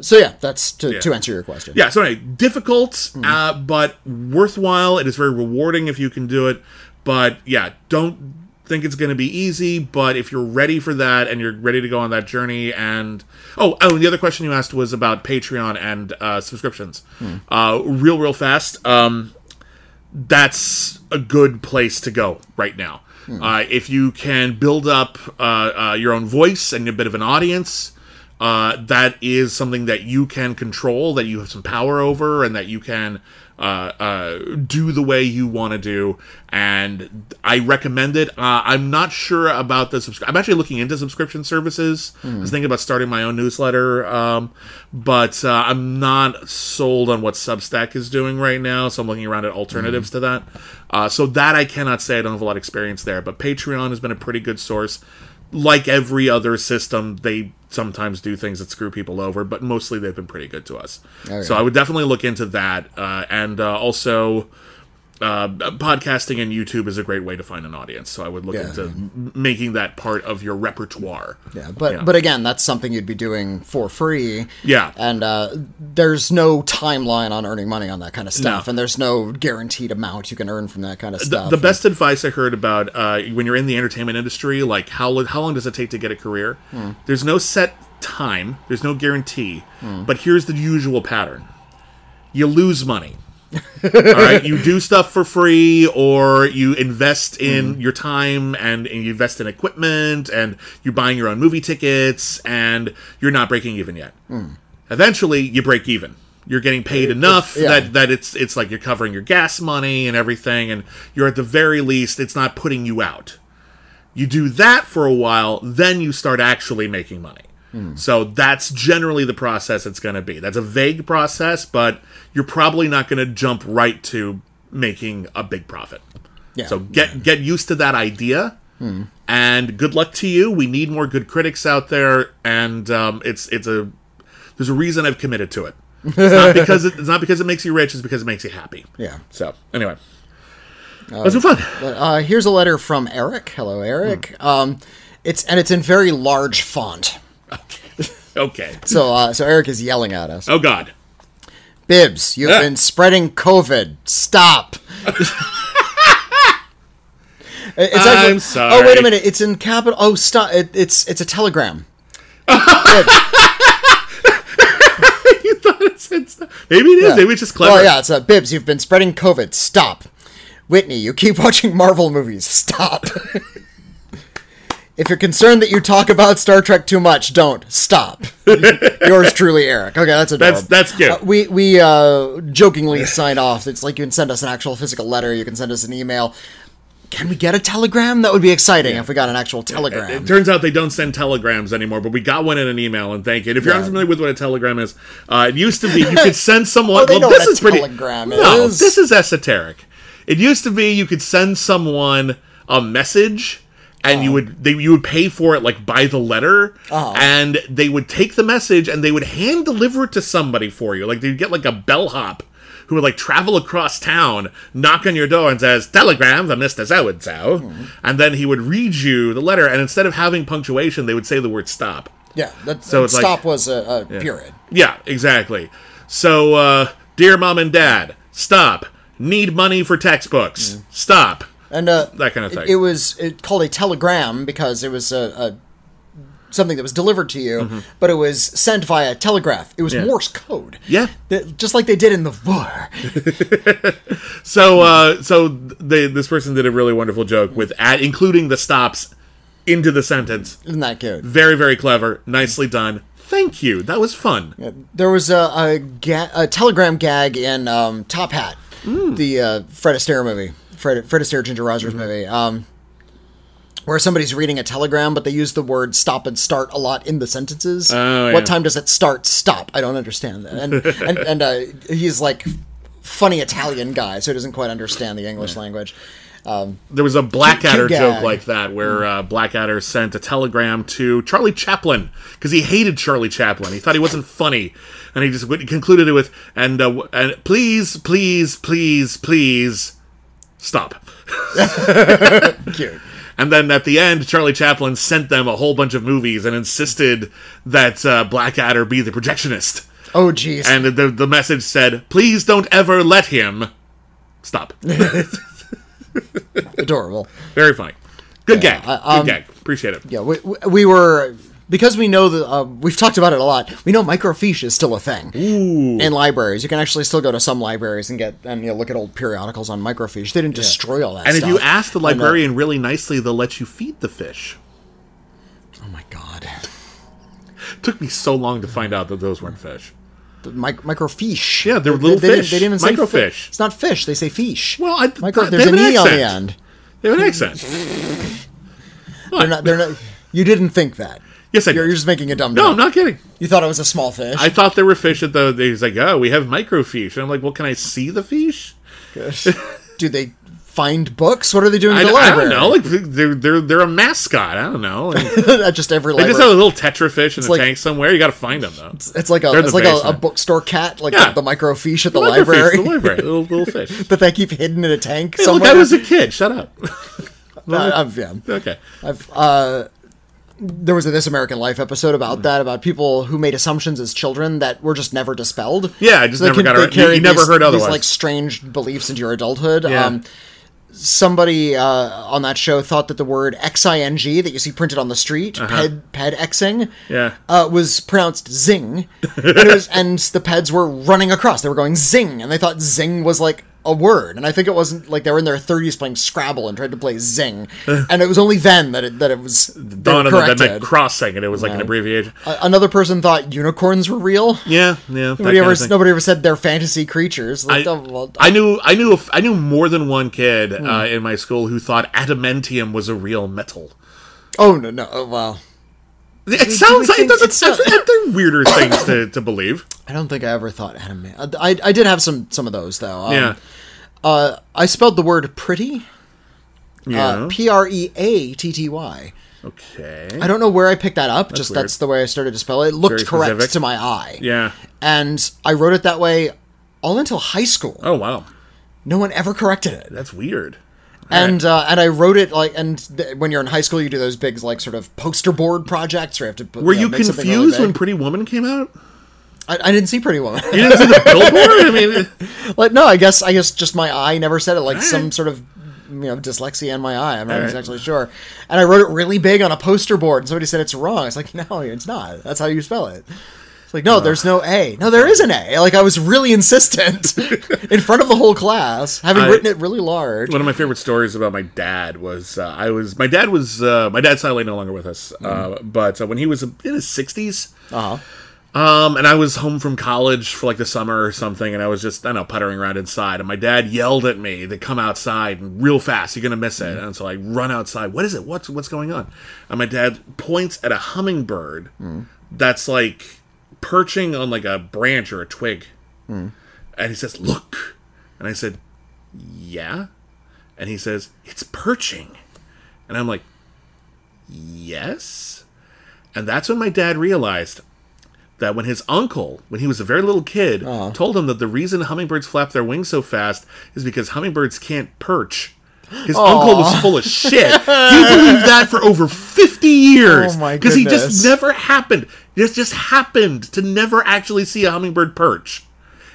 So yeah, that's to, Yeah. to answer your question. Yeah, so anyway, difficult, Hmm. uh, but worthwhile. It is very rewarding if you can do it. But yeah, don't think it's going to be easy. But if you're ready for that and you're ready to go on that journey, and oh, oh, and the other question you asked was about Patreon and uh, subscriptions. Hmm. Uh, real, real fast. Um, that's a good place to go right now. Uh, if you can build up uh, uh, your own voice and a bit of an audience, uh, that is something that you can control, that you have some power over, and that you can uh, uh, do the way you want to do. And I recommend it. Uh, I'm not sure about the subscription. I'm actually looking into subscription services. I was thinking about starting my own newsletter, um, but uh, I'm not sold on what Substack is doing right now. So I'm looking around at alternatives to that. Uh, so that I cannot say. I don't have a lot of experience there, but Patreon has been a pretty good source like every other system, they sometimes do things that screw people over, but mostly they've been pretty good to us. So I would definitely look into that. Uh, and uh, also, uh, podcasting and YouTube is a great way to find an audience. So I would look Yeah. into making that part of your repertoire. Yeah, but Yeah. but again, that's something you'd be doing for free. Yeah. and uh, there's no timeline on earning money on that kind of stuff, No. and there's no guaranteed amount you can earn from that kind of The, stuff. the best advice I heard about uh, when you're in the entertainment industry, like how how long does it take to get a career? There's no set time. There's no guarantee. But here's the usual pattern: you lose money. [LAUGHS] All right, you do stuff for free, or you invest in mm-hmm. your time and, and you invest in equipment, and you're buying your own movie tickets, and you're not breaking even yet. Mm. Eventually, you break even. You're getting paid enough yeah. that that it's it's like you're covering your gas money and everything, and you're at the very least it's not putting you out. You do that for a while, then you start actually making money. So that's generally the process it's going to be. That's a vague process, but you're probably not going to jump right to making a big profit. Yeah. So get get used to that idea, and good luck to you. We need more good critics out there, and um, it's it's a there's a reason I've committed to it. It's not [LAUGHS] because it, it's not because it makes you rich. It's because it makes you happy. Yeah. So anyway, let's move on. Uh, here's a letter from Eric. Hello, Eric. Hmm. Um, it's and it's in very large font. [LAUGHS] Okay. So uh, so Eric is yelling at us. Oh God. Bibbs, you've Ah. been spreading COVID. Stop. [LAUGHS] It's I'm sorry. Oh wait a minute! It's in capital. Oh stop! It, it's it's a telegram. [LAUGHS] You thought it said stuff. Maybe it is. Yeah. Maybe it's just clever. Oh yeah, it's uh, Bibbs. You've been spreading COVID. Stop. Whitney, you keep watching Marvel movies. Stop. If you're concerned that you talk about Star Trek too much, don't. Stop. [LAUGHS] Yours truly, Eric. Okay, that's adorable. That's that's good. Uh, we we uh, jokingly sign off. It's like you can send us an actual physical letter. You can send us an email. Can we get a telegram? That would be exciting if we got an actual telegram. It turns out they don't send telegrams anymore, but we got one in an email, and thank you. And if you're Yeah. unfamiliar with what a telegram is, uh, it used to be you could send [LAUGHS] someone. Oh, know this is pretty. telegram no, is. this is esoteric. It used to be you could send someone a message, and Oh. you would they you would pay for it like by the letter, Uh-huh. and they would take the message and they would hand deliver it to somebody for you. Like they'd get like a bellhop. Who would like travel across town, knock on your door, and says "Telegram from Mister So and So," Hmm. and then he would read you the letter. And instead of having punctuation, they would say the word "stop." yeah, that, So it's like- stop was a, a period. Yeah, exactly. So, uh, dear mom and dad, stop. Need money for textbooks. Stop. And uh, That kind of thing. It, it was it, called a telegram because it was a, a something that was delivered to you, but it was sent via telegraph. It was Mm-hmm. Yeah. Morse code. Yeah. Th- just like they did in the war. [LAUGHS] So, uh, so they, this person did a really wonderful joke with add, including the stops into the sentence. Isn't that good? Very, very clever. Nicely done. Thank you. That was fun. There was a a, ga- a telegram gag in um, Top Hat, Hmm. the uh, Fred Astaire movie, Fred Fred Astaire Ginger Rogers Mm-hmm. movie, um, where somebody's reading a telegram, but they use the word "stop" and "start" a lot in the sentences. Oh, yeah. What time does it start? Stop. I don't understand that. And and [LAUGHS] and uh, he's like funny Italian guy, so he doesn't quite understand the English language. There was a Blackadder joke gag. like that where uh, Blackadder sent a telegram to Charlie Chaplin because he hated Charlie Chaplin. He thought he wasn't funny, and he just concluded it with and uh, and please, please, please, please stop. [LAUGHS] Cute. And then at the end, Charlie Chaplin sent them a whole bunch of movies and insisted that uh, Blackadder be the projectionist. Oh, jeez. And the the message said, "Please don't ever let him stop." [LAUGHS] Adorable. Very funny. Good gag. I- um, Good gag. Appreciate it. Yeah, we- we were because we know that uh, we've talked about it a lot. We know microfiche is still a thing in libraries. You can actually still go to some libraries and get and you know, look at old periodicals on microfiche. They didn't destroy all that. And if you ask the uh, librarian really nicely, they'll let you feed the fish. oh my god, [LAUGHS] took me so long to find out that those weren't fish. the mic- microfiche. Yeah, they're They- little they, didn't- fish. They didn't even say Microfish. It's not fish. They say fiche. Well, I, Micro, they there's an an e on the accent. end. They have an [LAUGHS] accent. They're not. They're not. You didn't think that. Yes, I You're, did. you're just making a dumb. Joke. No, joke. I'm not kidding. You thought it was a small fish. I thought there were fish at the. He's like, oh, we have microfiche. And I'm like, well, can I see the fish? Do they find books? What are they doing I, at the I don't know. Like they're they're they're a mascot. I don't know. At [LAUGHS] just every they library. just have a little tetra fish in the like- tank somewhere. You got to find them though. It's like a They're it's like a, a bookstore cat, like Yeah. the, the microfiche at the Microfiche, library the library, [LAUGHS] little little fish. Hey, [LAUGHS] that they keep hidden in a tank look, somewhere. I was a kid. Shut up. Uh, I've, yeah, okay. I've, uh, there was a This American Life episode about that, about people who made assumptions as children that were just never dispelled. Yeah, I just they never got they it. You- you never these- heard these, otherwise. like strange beliefs into your adulthood. Yeah. Um, somebody uh, on that show thought that the word xing that you see printed on the street, ped ped xing, Uh-huh. Yeah. uh, was pronounced zing, and, was, and the peds were running across. They were going zing, and they thought zing was like a word. And I think it wasn't like they were in their 30s playing Scrabble and tried to play zing, and it was only then that it that it was Dawn on that meant crossing, and it was like an abbreviation. Another person thought unicorns were real. Yeah, yeah. Nobody ever, nobody ever said they're fantasy creatures. Like, I, oh, well, I knew I knew I knew more than one kid Hmm. uh, in my school who thought adamantium was a real metal. oh no, no, oh, well, It sounds like it doesn't. They're weirder things to, to believe. [LAUGHS] I don't think I ever thought anime. I, I, I did have some some of those though. Um, Yeah, Uh, I spelled the word pretty. yeah. Uh, P R E A T T Y. okay. I don't know where I picked that up. just weird. that's the way I started to spell it. It looked Very correct specific. to my eye. Yeah. And I wrote it that way all until high school. Oh wow, No one ever corrected it. that's weird. And uh, and I wrote it like and th- when you're in high school you do those big like sort of poster board projects where you have to Were you, know, you something really confused when. Pretty Woman came out? I, I didn't see Pretty Woman. You didn't see the [LAUGHS] billboard. I mean, [LAUGHS] like no, I guess I guess just my eye never said it. Like some sort of you know dyslexia in my eye. I'm not exactly sure. And I wrote it really big on a poster board, and somebody said it's wrong. It's like [LAUGHS] no, it's not. That's how you spell it. It's like no, there's no A. No, there is an A. Like I was really insistent [LAUGHS] in front of the whole class, having I- written it really large. one of my favorite stories about my dad was uh, I was my dad was uh, my dad's sadly no longer with us, uh, but uh, when he was in his sixties, Uh huh. Um, and I was home from college for like the summer or something, and I was just, I don't know, puttering around inside. And my dad yelled at me to come outside and real fast, you're gonna miss it. And so I run outside. What is it? What's what's going on? And my dad points at a hummingbird that's like perching on like a branch or a twig. Hmm. And he says, Look. And I said, Yeah. And he says, It's perching. And I'm like, Yes. And that's when my dad realized that when his uncle, when he was a very little kid, uh-huh. told him that the reason hummingbirds flap their wings so fast is because hummingbirds can't perch. His uncle was full of shit. He believed that for over 50 years. [LAUGHS] Oh my Because he just never happened. This just happened to never actually see a hummingbird perch.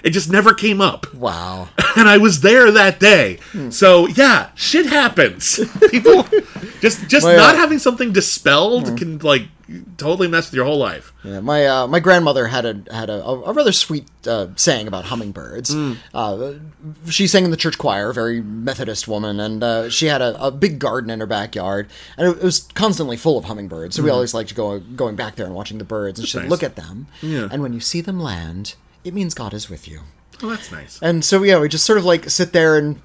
It just never came up. Wow. [LAUGHS] And I was there that day. Hmm. So yeah, shit happens. [LAUGHS] People just just Well, not having something dispelled hmm. can like totally mess with your whole life. Yeah, my uh, my grandmother had a had a, a rather sweet uh, saying about hummingbirds. Hmm. Uh, she sang in the church choir, a very Methodist woman, and uh, she had a, a big garden in her backyard, and it, was constantly full of hummingbirds. So we always liked to go, going back there and watching the birds. And she said, Hmm. nice. "Look at them, Yeah. and when you see them land, it means God is with you." Oh, that's nice. And so yeah, we just sort of like sit there and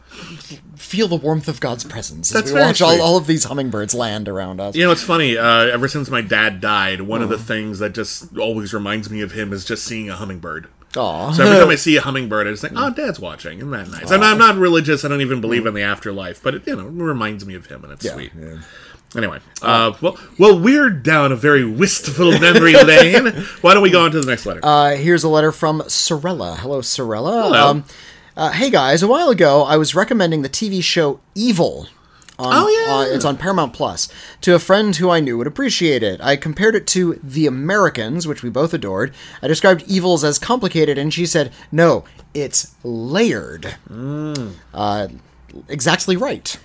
feel the warmth of God's presence as That's we very watch all, sweet. all of these hummingbirds land around us. You know, it's funny. Uh, ever since my dad died, one Mm. of the things that just always reminds me of him is just seeing a hummingbird. Aw. So every time I [LAUGHS] see a hummingbird, I just think, "Oh, Dad's watching." Isn't that nice? And I'm not religious. I don't even believe in the afterlife, but it you know it reminds me of him, and it's Yeah, sweet. yeah. Anyway, uh, well, well, we're down a very wistful memory [LAUGHS] lane. Why don't we go on to the next letter? Uh, here's a letter from Sorella. Hello, Sorella. Hello. Um, uh, hey guys, a while ago I was recommending the TV show Evil. On, Oh, yeah. uh, it's on Paramount Plus to a friend who I knew would appreciate it. I compared it to The Americans, which we both adored. I described evils as complicated, and she said, "No, it's layered." Mm. Uh, exactly right.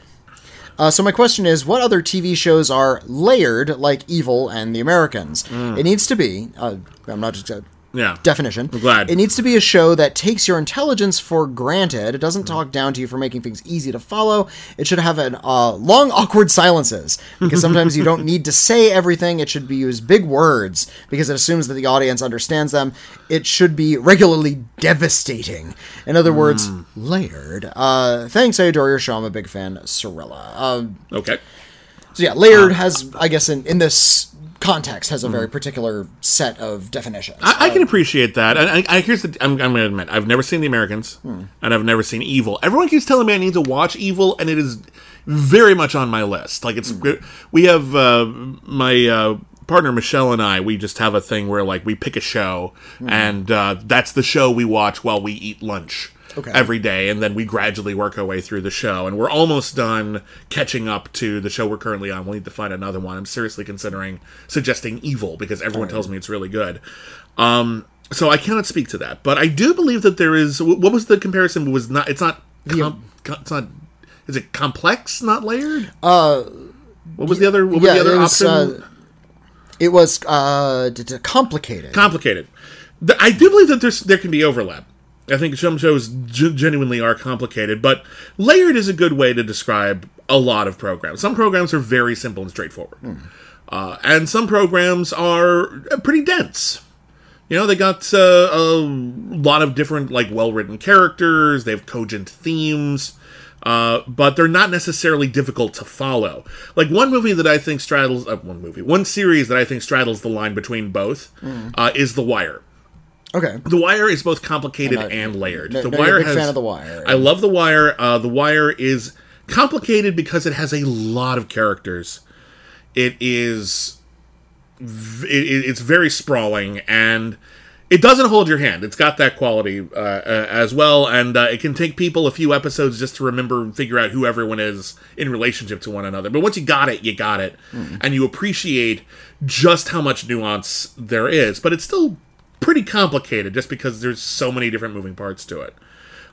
Uh, so my question is, what other TV shows are layered like Evil and The Americans? It needs to be. Uh, I'm not just. Uh, yeah, definition. I'm glad. It needs to be a show that takes your intelligence for granted. It doesn't talk down to you for making things easy to follow. It should have an uh, long, awkward silences because sometimes you don't [LAUGHS] need to say everything. It should be use big words because it assumes that the audience understands them. It should be regularly devastating. In other words, Hmm. layered. Uh, thanks, I adore your show. I'm a big fan, Sorella. Um, Okay. so yeah, layered has, I guess, in, in this context, has a very particular set of definitions. Hmm. I, I can appreciate that. And I, I here's the. I'm, I'm going to admit, I've never seen The Americans, and I've never seen Evil. Everyone keeps telling me I need to watch Evil, and it is very much on my list. Like it's, we have uh, my uh, partner Michelle and I. We just have a thing where like we pick a show, and uh, that's the show we watch while we eat lunch. Okay. Every day, and then we gradually work our way through the show, and we're almost done catching up to the show we're currently on. We'll need to find another one. I'm seriously considering suggesting Evil because everyone tells me it's really good. Um, so I cannot speak to that, but I do believe that there is. What was the comparison? Was not. It's not. Com, com- it's not. Is it complex, not layered? Uh, what was the other? What was the other it was, option? uh, it was uh, complicated. complicated. I do believe that there's there can be overlap. I think some shows g- genuinely are complicated, but layered is a good way to describe a lot of programs. Some programs are very simple and straightforward, uh, and some programs are uh, pretty dense. You know, they got uh, a lot of different, like, well written characters, they have cogent themes, uh, but they're not necessarily difficult to follow. Like, one movie that I think straddles, uh, one movie, one series that I think straddles the line between both uh, is The Wire. Okay. The Wire is both complicated not- and layered. no- the no, Wire big has. fan of The Wire. I love The Wire. Uh, the Wire is complicated because it has a lot of characters. It is. It, it- it's very sprawling and. It doesn't hold your hand. It's got that quality uh, uh, as well, and uh, it can take people a few episodes just to remember and figure out who everyone is in relationship to one another. But once you got it, you got it, and you appreciate just how much nuance there is. But it's still pretty complicated just because there's so many different moving parts to it.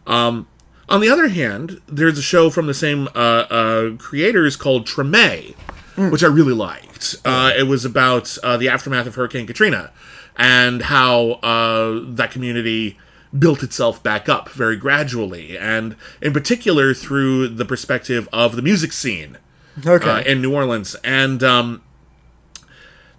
Um, on the other hand, there's a show from the same uh, uh, creators called Treme, which I really liked. Uh, it was about uh, the aftermath of Hurricane Katrina and how uh, that community built itself back up very gradually, and in particular through the perspective of the music scene Okay. uh, in New Orleans. And um,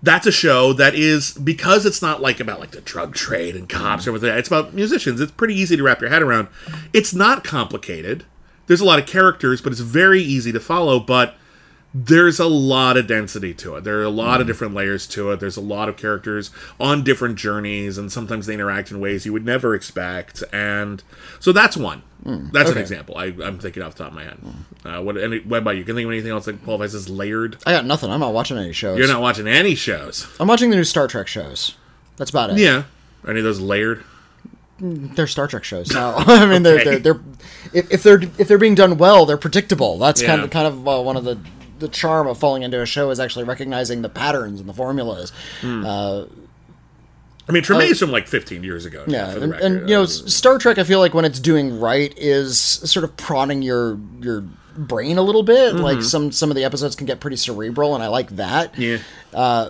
that's a show that is because it's not like about like the drug trade and cops mm-hmm. or everything. It's about musicians. It's pretty easy to wrap your head around. It's not complicated. There's a lot of characters, but it's very easy to follow. But there's a lot of density to it. There are a lot of different layers to it. There's a lot of characters on different journeys, and sometimes they interact in ways you would never expect. And so that's one. That's an example. I, I'm thinking off the top of my head. Uh, what, any, what about you? Can you think of anything else that qualifies as layered? I got nothing. I'm not watching any shows. You're not watching any shows. I'm watching the new Star Trek shows. That's about it. Yeah. Any of those layered? They're Star Trek shows. No, [LAUGHS] I mean they're, Okay. they're they're if, if they're if they're being done well, they're predictable. That's kind of kind of uh, one of the the charm of falling into a show is actually recognizing the patterns and the formulas. Hmm. Uh, I mean, Treme uh, is from like 15 years ago. yeah, and, and you know, Star Trek. I feel like when it's doing right is sort of prodding your your brain a little bit. Like mm-hmm. some some of the episodes can get pretty cerebral, and I like that. Yeah. Uh,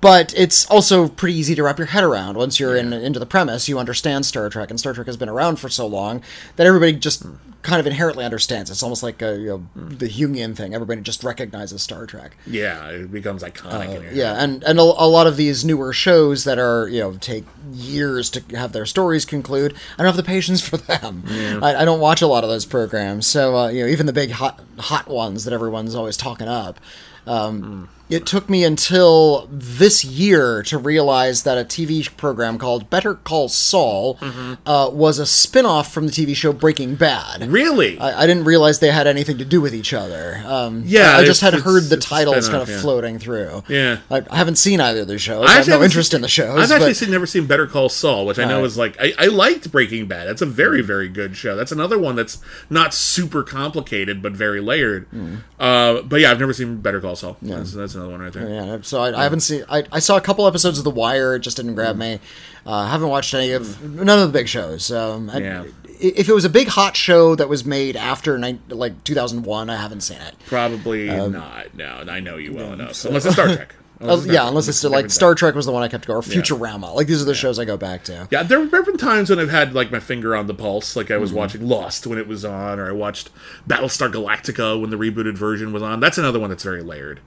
but it's also pretty easy to wrap your head around once you're in into the premise. You understand Star Trek, and Star Trek has been around for so long that everybody just hmm. Kind of inherently understands. It's almost like a, you know, the Jungian thing. Everybody just recognizes Star Trek. Yeah, it becomes iconic. in Uh, Yeah, and and a, a lot of these newer shows that are you know take years to have their stories conclude. I don't have the patience for them. I, I don't watch a lot of those programs, so uh, you know even the big hot hot ones that everyone's always talking up. Um, It took me until this year to realize that a TV program called Better Call Saul uh, was a spin off from the TV show Breaking Bad. Really? I, I didn't realize they had anything to do with each other. Um, Yeah, I, I just had heard the titles kind of yeah. floating through. Yeah. I, I haven't seen either of the shows. I, have no interest seen- in the shows. I've actually but seen, never seen Better Call Saul, which I know is like I, I liked Breaking Bad. That's a very very good show. That's another one that's not super complicated but very layered. Hmm. Uh, but yeah, I've never seen Better Call Saul. That's, that's another one right there. yeah, so I, I haven't seen. I, I saw a couple episodes of The Wire. It just didn't grab me. Uh, I haven't watched any of none of the big shows. Um, I- Yeah. If it was a big hot show that was made after nine, like 2001, I haven't seen it. Probably Um, not. No, I know you well enough. Unless it's Star Trek. Uh, [LAUGHS] Unless yeah, unless it's like Star Trek was the one I kept going, or Futurama. Like these are the shows I go back to. Yeah, there have been times when I've had like my finger on the pulse, like I Mm-hmm. was watching Lost when it was on, or I watched Battlestar Galactica when the rebooted version was on. That's another one that's very layered.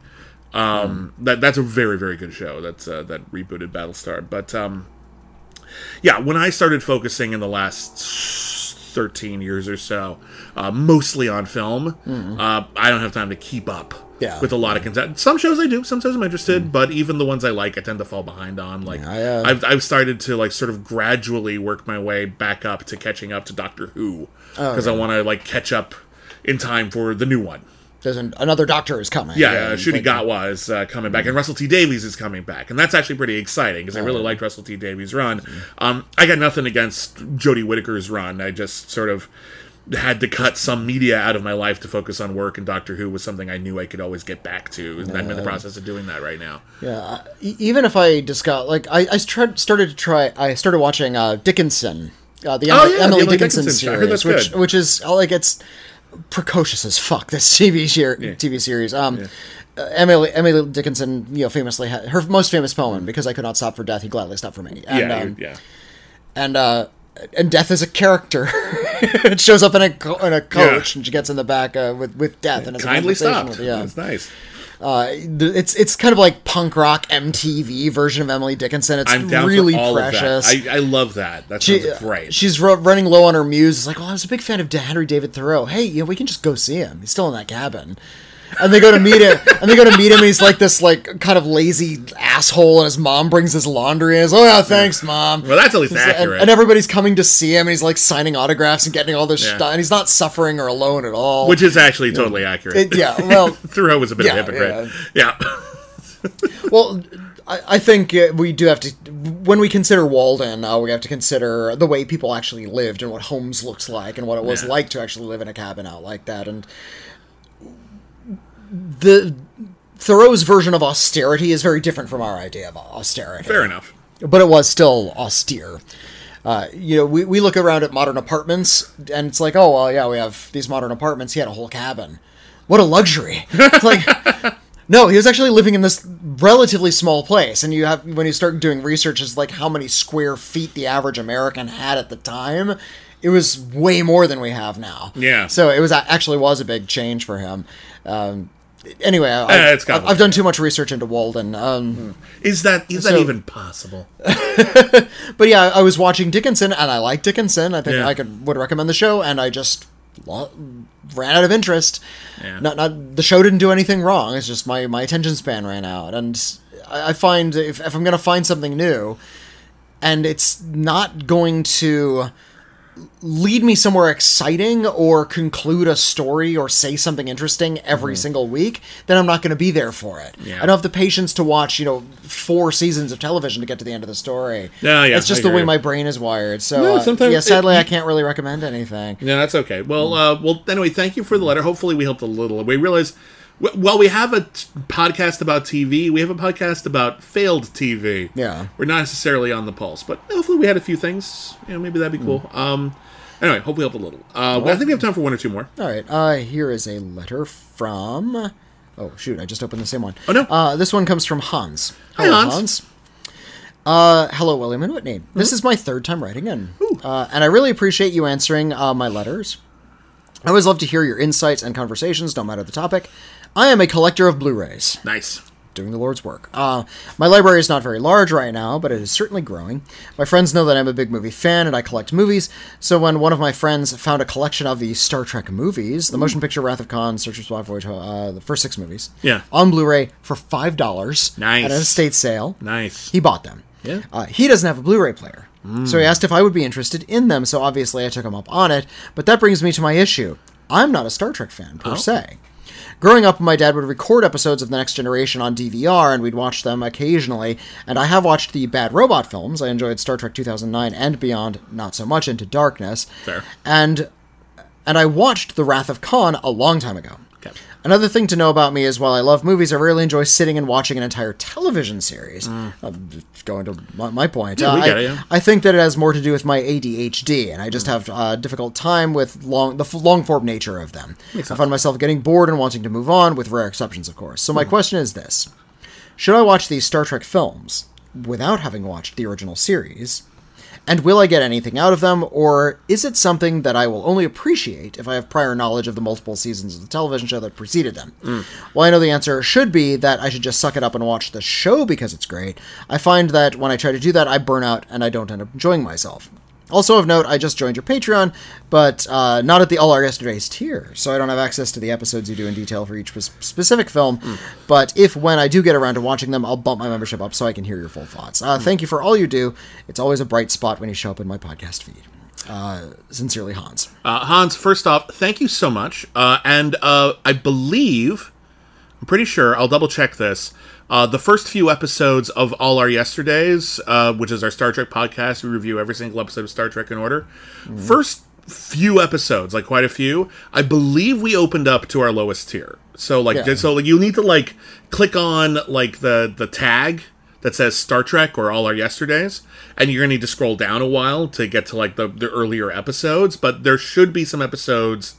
Um, Mm. that that's a very very good show. That's uh, that rebooted Battlestar. But um, yeah, when I started focusing in the last thirteen years or so, uh, mostly on film, uh, I don't have time to keep up. Yeah. With a lot of content. Some shows I do, some shows I'm interested, but even the ones I like, I tend to fall behind on. Like, Mm. I, uh, I've, I've started to like sort of gradually work my way back up to catching up to Doctor Who Oh, because I want to like catch up in time for the new one. There's an, another Doctor is coming. Yeah, uh, like- Ncuti Gatwa is uh, coming back, and Russell T Davies is coming back, and that's actually pretty exciting because I Oh, really liked Russell T Davies' run. Um, I got nothing against Jodie Whittaker's run. I just sort of had to cut some media out of my life to focus on work, and Doctor Who was something I knew I could always get back to, and I'm in the process of doing that right now. Yeah, even if I discuss, like, I, I tried, started to try, I started watching uh, Dickinson, uh, the Oh, Emily, yeah, Emily Emily Dickinson, Dickinson series, heard that's which, which is like it's precocious as fuck. This TV ser- TV series. Um, uh, Emily Emily Dickinson, you know, famously had her most famous poem because I could not stop for death, he gladly stopped for me. And, yeah, um, yeah. and uh, and death is a character. [LAUGHS] it shows up in a co- in a coach, Yeah. and she gets in the back uh, with with death, and it's a Kindly with- yeah, That's nice. Uh, it's it's kind of like punk rock MTV version of Emily Dickinson. It's really precious. I, I love that. That She- great. She's ru- running low on her muse. It's like, well, I was a big fan of Henry David Thoreau. Hey, you know, we can just go see him. He's still in that cabin. And they go to meet him, and they go to meet him. And he's like this, like kind of lazy asshole. And his mom brings his laundry. And he's, oh yeah, thanks, mom. well, that's at least And, accurate. and everybody's coming to see him, and he's like signing autographs and getting all this Yeah. stuff. And he's not suffering or alone at all. which is actually totally accurate. It- yeah, well, [LAUGHS] Thoreau was a bit Yeah, of a hypocrite. Yeah. [LAUGHS] Well, I, I think uh, we do have to, when we consider Walden, uh, we have to consider the way people actually lived and what homes looks like and what it was Yeah. like to actually live in a cabin out like that. And the Thoreau's version of austerity is very different from our idea of austerity. Fair enough. But it was still austere. Uh, you know, we, we look around at modern apartments and it's like, oh, well, yeah, we have these modern apartments. He had a whole cabin. What a luxury. [LAUGHS] It's like, no, he was actually living in this relatively small place. And you have, when you start doing research, is like how many square feet the average American had at the time. It was way more than we have now. Yeah. So it was actually was a big change for him. Um, anyway, I, Eh, it's I've, complicated. Done too much research into Walden. Um, Is that is that even possible? [LAUGHS] But yeah, I was watching Dickinson, and I like Dickinson. I think Yeah. I could would recommend the show, and I just lo- ran out of interest. Yeah. Not not the show didn't do anything wrong. It's just my my attention span ran out, and I, I find if if I'm gonna find something new, and it's not going to lead me somewhere exciting or conclude a story or say something interesting every single week, then I'm not going to be there for it. Mm-hmm. Yeah. I don't have the patience to watch, you know, four seasons of television to get to the end of the story. Yeah, yeah, It's just the way my brain is wired. So, Yeah, uh, sometimes yeah, it- sadly, I can't really recommend anything. Yeah, that's okay. Well, uh, well, anyway, thank you for the letter. Hopefully, we helped a little. We realize, w- while we have a t- podcast about TV, we have a podcast about failed TV. Yeah. we're not necessarily on the pulse, but hopefully, we had a few things. You know, maybe that'd be cool. Um, anyway, hope we helped a little. Uh, well, I think we have time for one or two more. All right, uh, here is a letter from Oh shoot! I just opened the same one. Oh, no. Uh, this one comes from Hans. Hi, Hello, Hans. Uh, hello, William and Whitney. This is my third time writing in, uh, and I really appreciate you answering uh, my letters. I always love to hear your insights and conversations, no matter the topic. I am a collector of Blu-rays Nice. doing the Lord's work. Uh, my library is not very large right now, but it is certainly growing. My friends know that I'm a big movie fan and I collect movies, so when one of my friends found a collection of the Star Trek movies, the motion picture Wrath of Khan, Search for Spock Voyage, uh, the first six movies, Yeah. on Blu-ray for $5 Nice. at an estate sale, Nice. he bought them. Yeah. Uh, he doesn't have a Blu-ray player. So he asked if I would be interested in them, so obviously I took him up on it. But that brings me to my issue. I'm not a Star Trek fan, per se. Growing up, my dad would record episodes of The Next Generation on DVR, and we'd watch them occasionally. And I have watched the Bad Robot films. I enjoyed Star Trek 2009 and beyond, not so much Into Darkness. Fair. And and I watched The Wrath of Khan a long time ago. Okay. Another thing to know about me is while I love movies, I really enjoy sitting and watching an entire television series. I'm just going to my, my point. Mm. Yeah, Uh, I, it, yeah. I think that it has more to do with my ADHD, and I just have a difficult time with long the long form nature of them. I find myself getting bored and wanting to move on, with rare exceptions, of course. So Mm. my question is this: Should I watch these Star Trek films without having watched the original series? And will I get anything out of them, or is it something that I will only appreciate if I have prior knowledge of the multiple seasons of the television show that preceded them? Well, I know the answer should be that I should just suck it up and watch the show because it's great. I find that when I try to do that, I burn out and I don't end up enjoying myself. Also, of note, I just joined your Patreon, but uh, not at the All Our Yesterdays tier, so I don't have access to the episodes you do in detail for each specific film. But if, when I do get around to watching them, I'll bump my membership up so I can hear your full thoughts. Uh, Thank you for all you do. It's always a bright spot when you show up in my podcast feed. Uh, sincerely, Hans. Uh, Hans, first off, thank you so much. Uh, and uh, I believe, I'm pretty sure, I'll double check this. Uh, the first few episodes of All Our Yesterdays, uh, which is our Star Trek podcast, we review every single episode of Star Trek in order. First few episodes, like quite a few, I believe we opened up to our lowest tier. So like, Yeah. so like you need to like click on like the the tag that says Star Trek or All Our Yesterdays, and you're gonna need to scroll down a while to get to like the, the earlier episodes. But there should be some episodes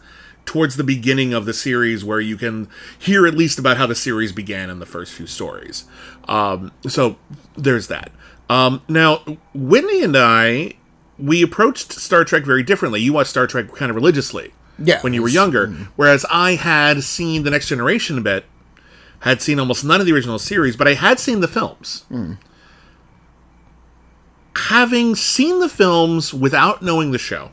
towards the beginning of the series where you can hear at least about how the series began in the first few stories. Um, so there's that. Um, now, Whitney and I, we approached Star Trek very differently. You watched Star Trek kind of religiously Yeah, when you were younger, whereas I had seen The Next Generation a bit, had seen almost none of the original series, but I had seen the films. Having seen the films without knowing the show,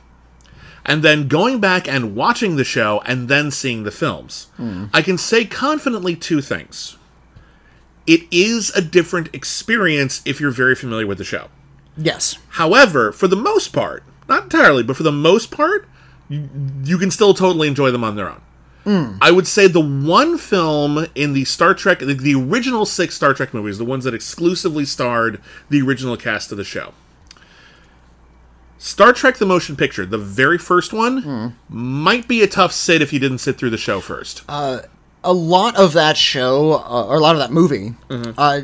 and then going back and watching the show and then seeing the films, hmm. I can say confidently two things. It is a different experience if you're very familiar with the show. Yes. However, for the most part, not entirely, but for the most part, you, you can still totally enjoy them on their own. Hmm. I would say the one film in the Star Trek, the, the original six Star Trek movies, the ones that exclusively starred the original cast of the show. Star Trek the Motion Picture, the very first one, might be a tough sit if you didn't sit through the show first. a lot of that show, uh, or a lot of that movie, Mm-hmm. uh,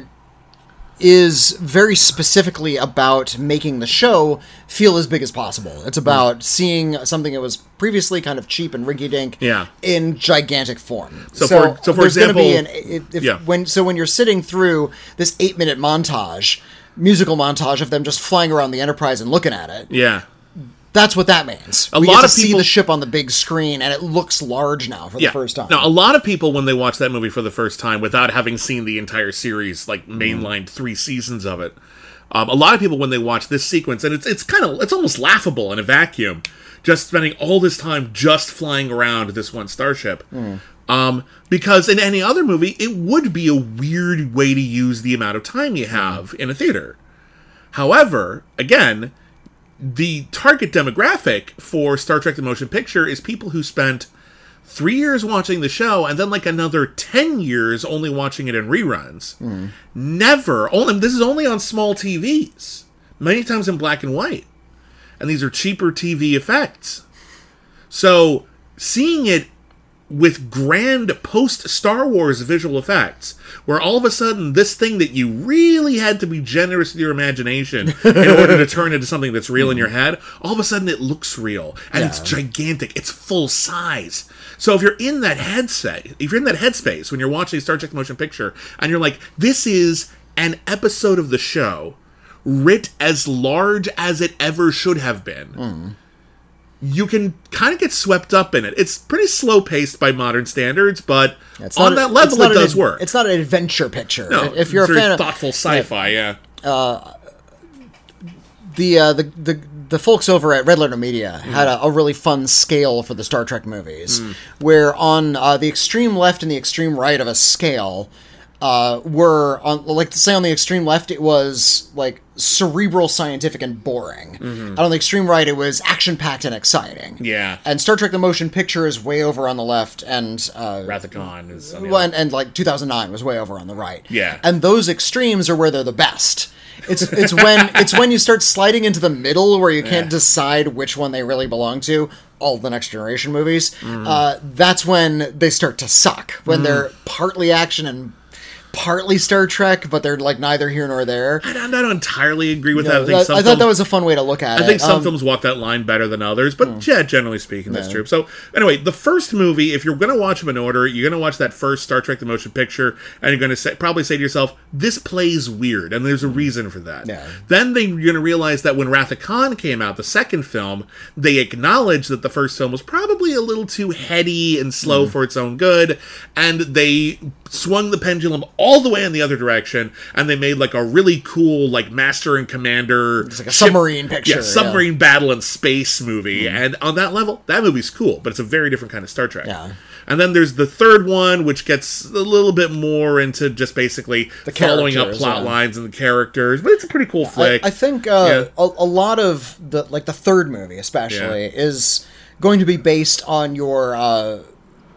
is very specifically about making the show feel as big as possible. It's about seeing something that was previously kind of cheap and rinky-dink Yeah. in gigantic form. So for- so for there's be example- an, if, if, Yeah. when so when you're sitting through this eight-minute montage, musical montage of them just flying around the Enterprise and looking at it, yeah. that's what that means. A we lot of see the ship on the big screen, and it looks large now for the first time. Now, a lot of people, when they watch that movie for the first time without having seen the entire series, like mainlined three seasons of it, um, a lot of people, when they watch this sequence, and it's it's kind of it's almost laughable in a vacuum, just spending all this time just flying around this one starship. Um, because in any other movie, it would be a weird way to use the amount of time you have in a theater. However, again, the target demographic for Star Trek the Motion Picture is people who spent three years watching the show and then like another 10 years only watching it in reruns. Never, only this is only on small TVs, many times in black and white. And these are cheaper TV effects. So seeing it with grand post Star Wars visual effects, where all of a sudden this thing that you really had to be generous with your imagination in [LAUGHS] order to turn into something that's real in your head, all of a sudden it looks real and it's gigantic, it's full size. So if you're in that headset, if you're in that headspace when you're watching Star Trek motion picture, and you're like, this is an episode of the show writ as large as it ever should have been mm. You can kind of get swept up in it. It's pretty slow paced by modern standards, but It's on not- that level, it does ad- work. It's not an adventure picture. no, if you're a fan of thoughtful sci-fi, yeah. the uh, the the the folks over at Red Letter Media had a, a really fun scale for the Star Trek movies, where on uh, the extreme left and the extreme right of a scale. Uh, were on like say on the extreme left it was like cerebral scientific and boring and on the extreme right it was action packed and exciting Yeah. and star trek the motion picture is way over on the left and uh, Khan is on the and, and like 2009 was way over on the right. Yeah. And those extremes are where they're the best. It's it's when [LAUGHS] it's when you start sliding into the middle where you can't Yeah. decide which one they really belong to. All the next generation movies. Mm. Uh, that's when they start to suck. When they're partly action and partly Star Trek, but they're like neither here nor there. I don't, I don't entirely agree with that. I I, think some I thought films- that was a fun way to look at I it. I think some Um, films walk that line better than others, but Hmm. yeah, generally speaking, that's true. So anyway, the first movie, if you're going to watch them in order, you're going to watch that first Star Trek: The Motion Picture, and you're going to say, probably say to yourself, "This plays weird," and there's a reason for that. Yeah. Then they, you're going to realize that when Wrath of Khan came out, the second film, they acknowledged that the first film was probably a little too heady and slow Hmm. for its own good, and they swung the pendulum all the way in the other direction, and they made like a really cool, like Master and Commander, It's like a submarine picture, yeah, yeah. submarine battle in space movie, and on that level, that movie's cool, but it's a very different kind of Star Trek. Yeah. And then there's the third one, which gets a little bit more into just basically The following up plot yeah. lines and the characters, but it's a pretty cool I, flick. I think uh, Yeah. a, a lot of the like the third movie especially is going to be based on your uh,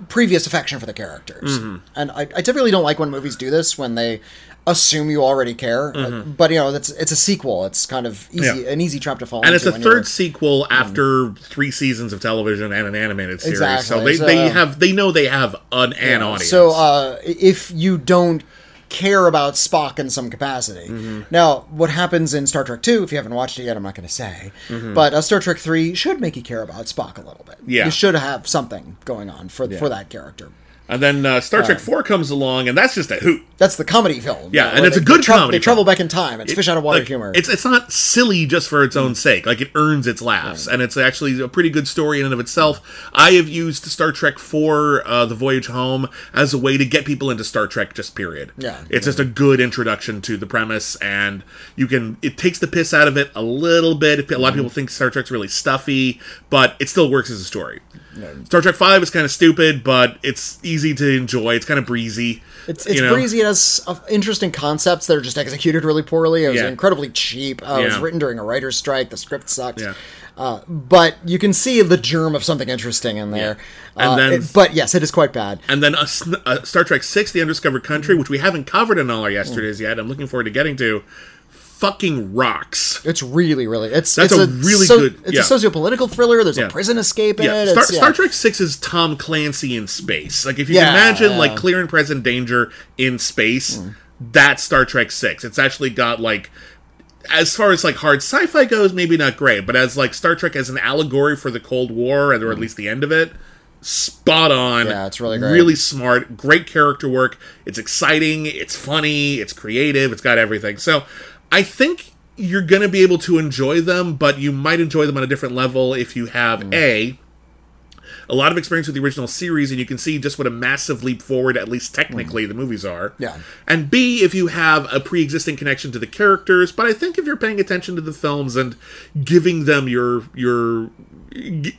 previous affection for the characters Mm-hmm. and I, I typically don't like when movies do this when they assume you already care Uh, but you know that's it's a sequel it's kind of easy Mm-hmm. Yeah. an easy trap to fall into. and it's a third sequel after three seasons of television and an animated series. Exactly. So they, So, they have they know they have an, an audience. So uh, if you don't care about Spock in some capacity, Mm-hmm. now what happens in Star Trek Two? If you haven't watched it yet, I'm not going to say. But uh, Star Trek Three should make you care about Spock a little bit. Yeah. you should have something going on for for that character. And then uh, Star Trek Four comes along, and that's just a hoot. That's the comedy film. Yeah, and it's a good they tra- comedy They travel back in time. It's fish out of water Like, humor. It's it's not silly just for its own sake. Like it earns its laughs, and it's actually a pretty good story in and of itself. I have used Star Trek Four, uh, the Voyage Home as a way to get people into Star Trek. Just period. Yeah. it's just a good introduction to the premise, and you can it takes the piss out of it a little bit. A lot of people think Star Trek's really stuffy, but it still works as a story. Star Trek Five is kind of stupid, but it's easy to enjoy. It's kind of breezy. It's, it's you know? breezy. It has uh, interesting concepts that are just executed really poorly. It was Yeah. incredibly cheap. Uh, It was written during a writer's strike. The script sucks. Yeah. Uh, but you can see the germ of something interesting in there. And Uh, then- it- but yes, it is quite bad. And then a, a Star Trek Six: The Undiscovered Country, which we haven't covered in all our yesterdays yet. I'm looking forward to getting to. Fucking rocks. It's really, really. It's That's it's a really good- It's yeah. a socio-political thriller. There's Yeah. a prison escape in Yeah, it. Star. Star Trek Six is Tom Clancy in space. Like if you imagine like clear and present danger in space, that's Star Trek Six. It's actually got like. As far as like hard sci-fi goes, maybe not great, but as like Star Trek as an allegory for the Cold War, or at mm. least the end of it, spot on. Yeah, it's really great. Really smart, great character work. It's exciting, it's funny, it's creative, it's got everything. So, I think you're going to be able to enjoy them, but you might enjoy them on a different level if you have Mm. a a lot of experience with the original series, and you can see just what a massive leap forward, at least technically, the movies are. Mm. Yeah. And B, if you have a pre existing connection to the characters, but I think if you're paying attention to the films and giving them your, your, gi-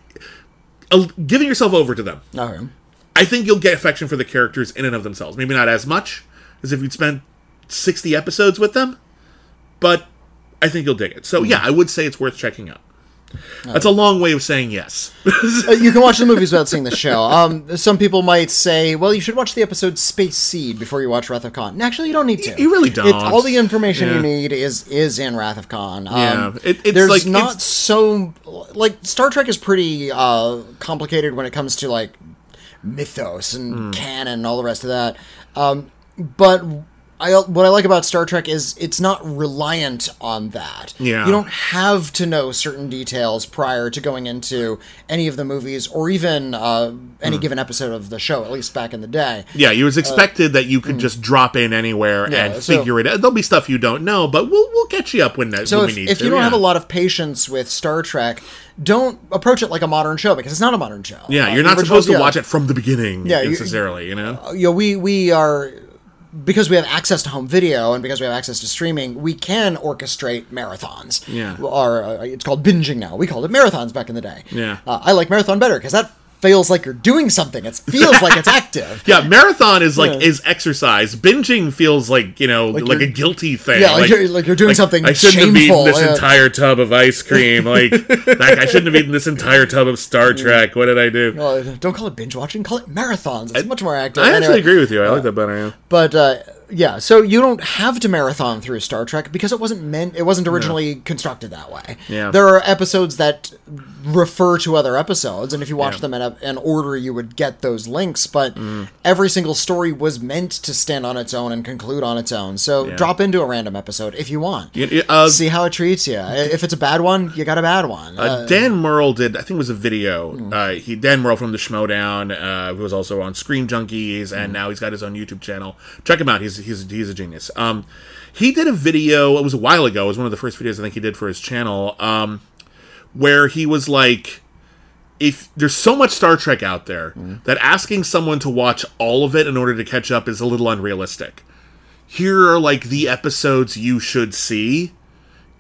giving yourself over to them, Okay. I think you'll get affection for the characters in and of themselves. Maybe not as much as if you'd spent 60 episodes with them, but I think you'll dig it. So, yeah, I would say it's worth checking out. That's a long way of saying yes. Uh, you can watch the movies without seeing the show. Um, some people might say, "Well, you should watch the episode Space Seed before you watch Wrath of Khan." Actually, you don't need to. You really don't. All the information Yeah. you need is is in Wrath of Khan. Um, Yeah. It- it's there's like- not it's- so like Star Trek is pretty uh, complicated when it comes to like mythos and Hmm. canon and all the rest of that. Um, but I, what I like about Star Trek is it's not reliant on that. Yeah. You don't have to know certain details prior to going into any of the movies or even uh, any given episode of the show, at least back in the day. Yeah, it was expected that you could just drop in anywhere Uh. Yeah, and so- figure it out. There'll be stuff you don't know, but we'll we'll catch you up when, that So when if, we need if to. If you don't yeah. have a lot of patience with Star Trek, don't approach it like a modern show because it's not a modern show. Yeah, Uh, you're not supposed to yeah. watch it from the beginning Yeah, necessarily, you know? you know, we we are because we have access to home video and because we have access to streaming, we can orchestrate marathons. Yeah. or uh, it's called binging now. We called it marathons back in the day. Yeah. uh, I like marathon better because that feels like you're doing something. It feels like it's [LAUGHS] active. Yeah, marathon is like Yeah. is exercise. Binging feels like you know like, a guilty thing. Yeah, like you're- like you're doing something I shouldn't have shameful, eaten this yeah. entire tub of ice cream. Like, [LAUGHS] like I shouldn't have eaten this entire tub of Star Trek. What did I do? Well, don't call it binge watching. Call it marathons. It's much more active. I actually Anyway, agree with you. I like that better. Yeah. But uh, yeah, so you don't have to marathon through Star Trek because it wasn't meant. It wasn't originally constructed that way. Yeah. there are episodes that refer to other episodes, and if you watch Yeah. them in a, an order, you would get those links. But Mm. every single story was meant to stand on its own and conclude on its own. So Yeah. drop into a random episode if you want. You- uh, See how it treats you. If it's a bad one, you got a bad one. Uh, Dan Murrell did, I think it was a video. Uh, he Dan Murrell from the Schmoedown, uh, who was also on Screen Junkies, and Hmm. now he's got his own YouTube channel. Check him out. He's he's he's a genius. Um, he did a video. It was a while ago. It was one of the first videos I think he did for his channel. Um, where he was like, if there's so much Star Trek out there Hmm. that asking someone to watch all of it in order to catch up is a little unrealistic. Here are like the episodes you should see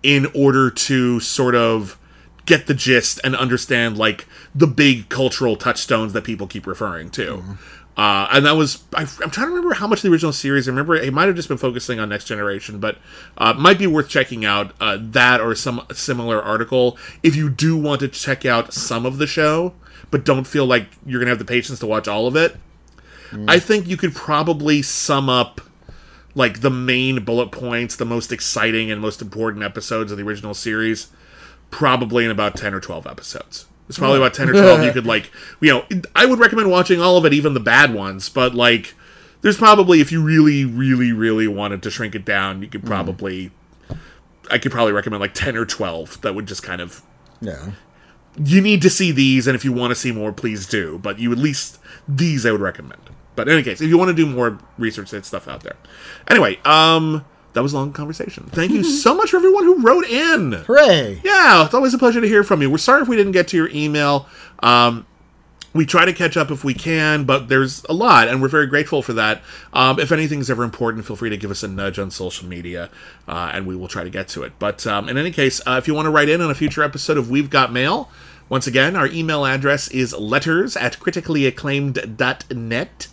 in order to sort of get the gist and understand like the big cultural touchstones that people keep referring to. Uh, and that was I, I'm trying to remember how much the original series. I remember it might have just been focusing on Next Generation, but uh, might be worth checking out uh, that or some similar article if you do want to check out some of the show, but don't feel like you're gonna have the patience to watch all of it. I think you could probably sum up like the main bullet points, the most exciting and most important episodes of the original series, probably in about 10 or 12 episodes. It's probably about 10 or 12 you could like, [LAUGHS] you know, I would recommend watching all of it, even the bad ones, but like there's probably if you really really really wanted to shrink it down, you could probably I could probably recommend like 10 or 12 that would just kind of yeah. you need to see these, and if you want to see more, please do. But you at least these I would recommend. But in any case, if you want to do more research, that stuff out there. Anyway, um, that was a long conversation. Thank you so much for everyone who wrote in. Hooray! Yeah, it's always a pleasure to hear from you. We're sorry if we didn't get to your email. Um, we try to catch up if we can, but there's a lot, and we're very grateful for that. Um, if anything's ever important, feel free to give us a nudge on social media, uh, and we will try to get to it. But um, in any case, uh, if you want to write in on a future episode of We've Got Mail, once again, our email address is letters at criticallyacclaimed.net.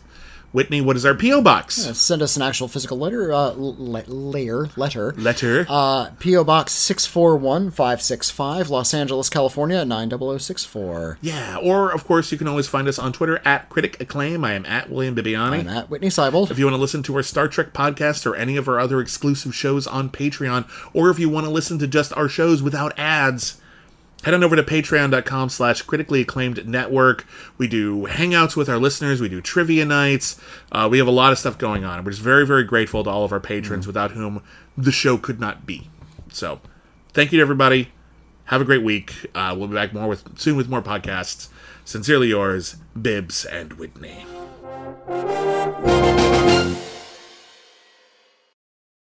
Whitney, what is our P.O. box? Send us an actual physical letter, uh, le- layer, letter. Letter. Uh, P.O. Box 641565, Los Angeles, California, 90064. yeah, or of course, you can always find us on Twitter at Critic Acclaim. I am at William Bibbiani. I'm at Whitney Seibold. If you want to listen to our Star Trek podcast or any of our other exclusive shows on Patreon, or if you want to listen to just our shows without ads, head on over to patreon.com slash critically acclaimed network. We do hangouts with our listeners. We do trivia nights. Uh, we have a lot of stuff going on. We're just very, very grateful to all of our patrons without whom the show could not be. So thank you to everybody. Have a great week. Uh, we'll be back more with soon with more podcasts. Sincerely yours, Bibbs and Whitney.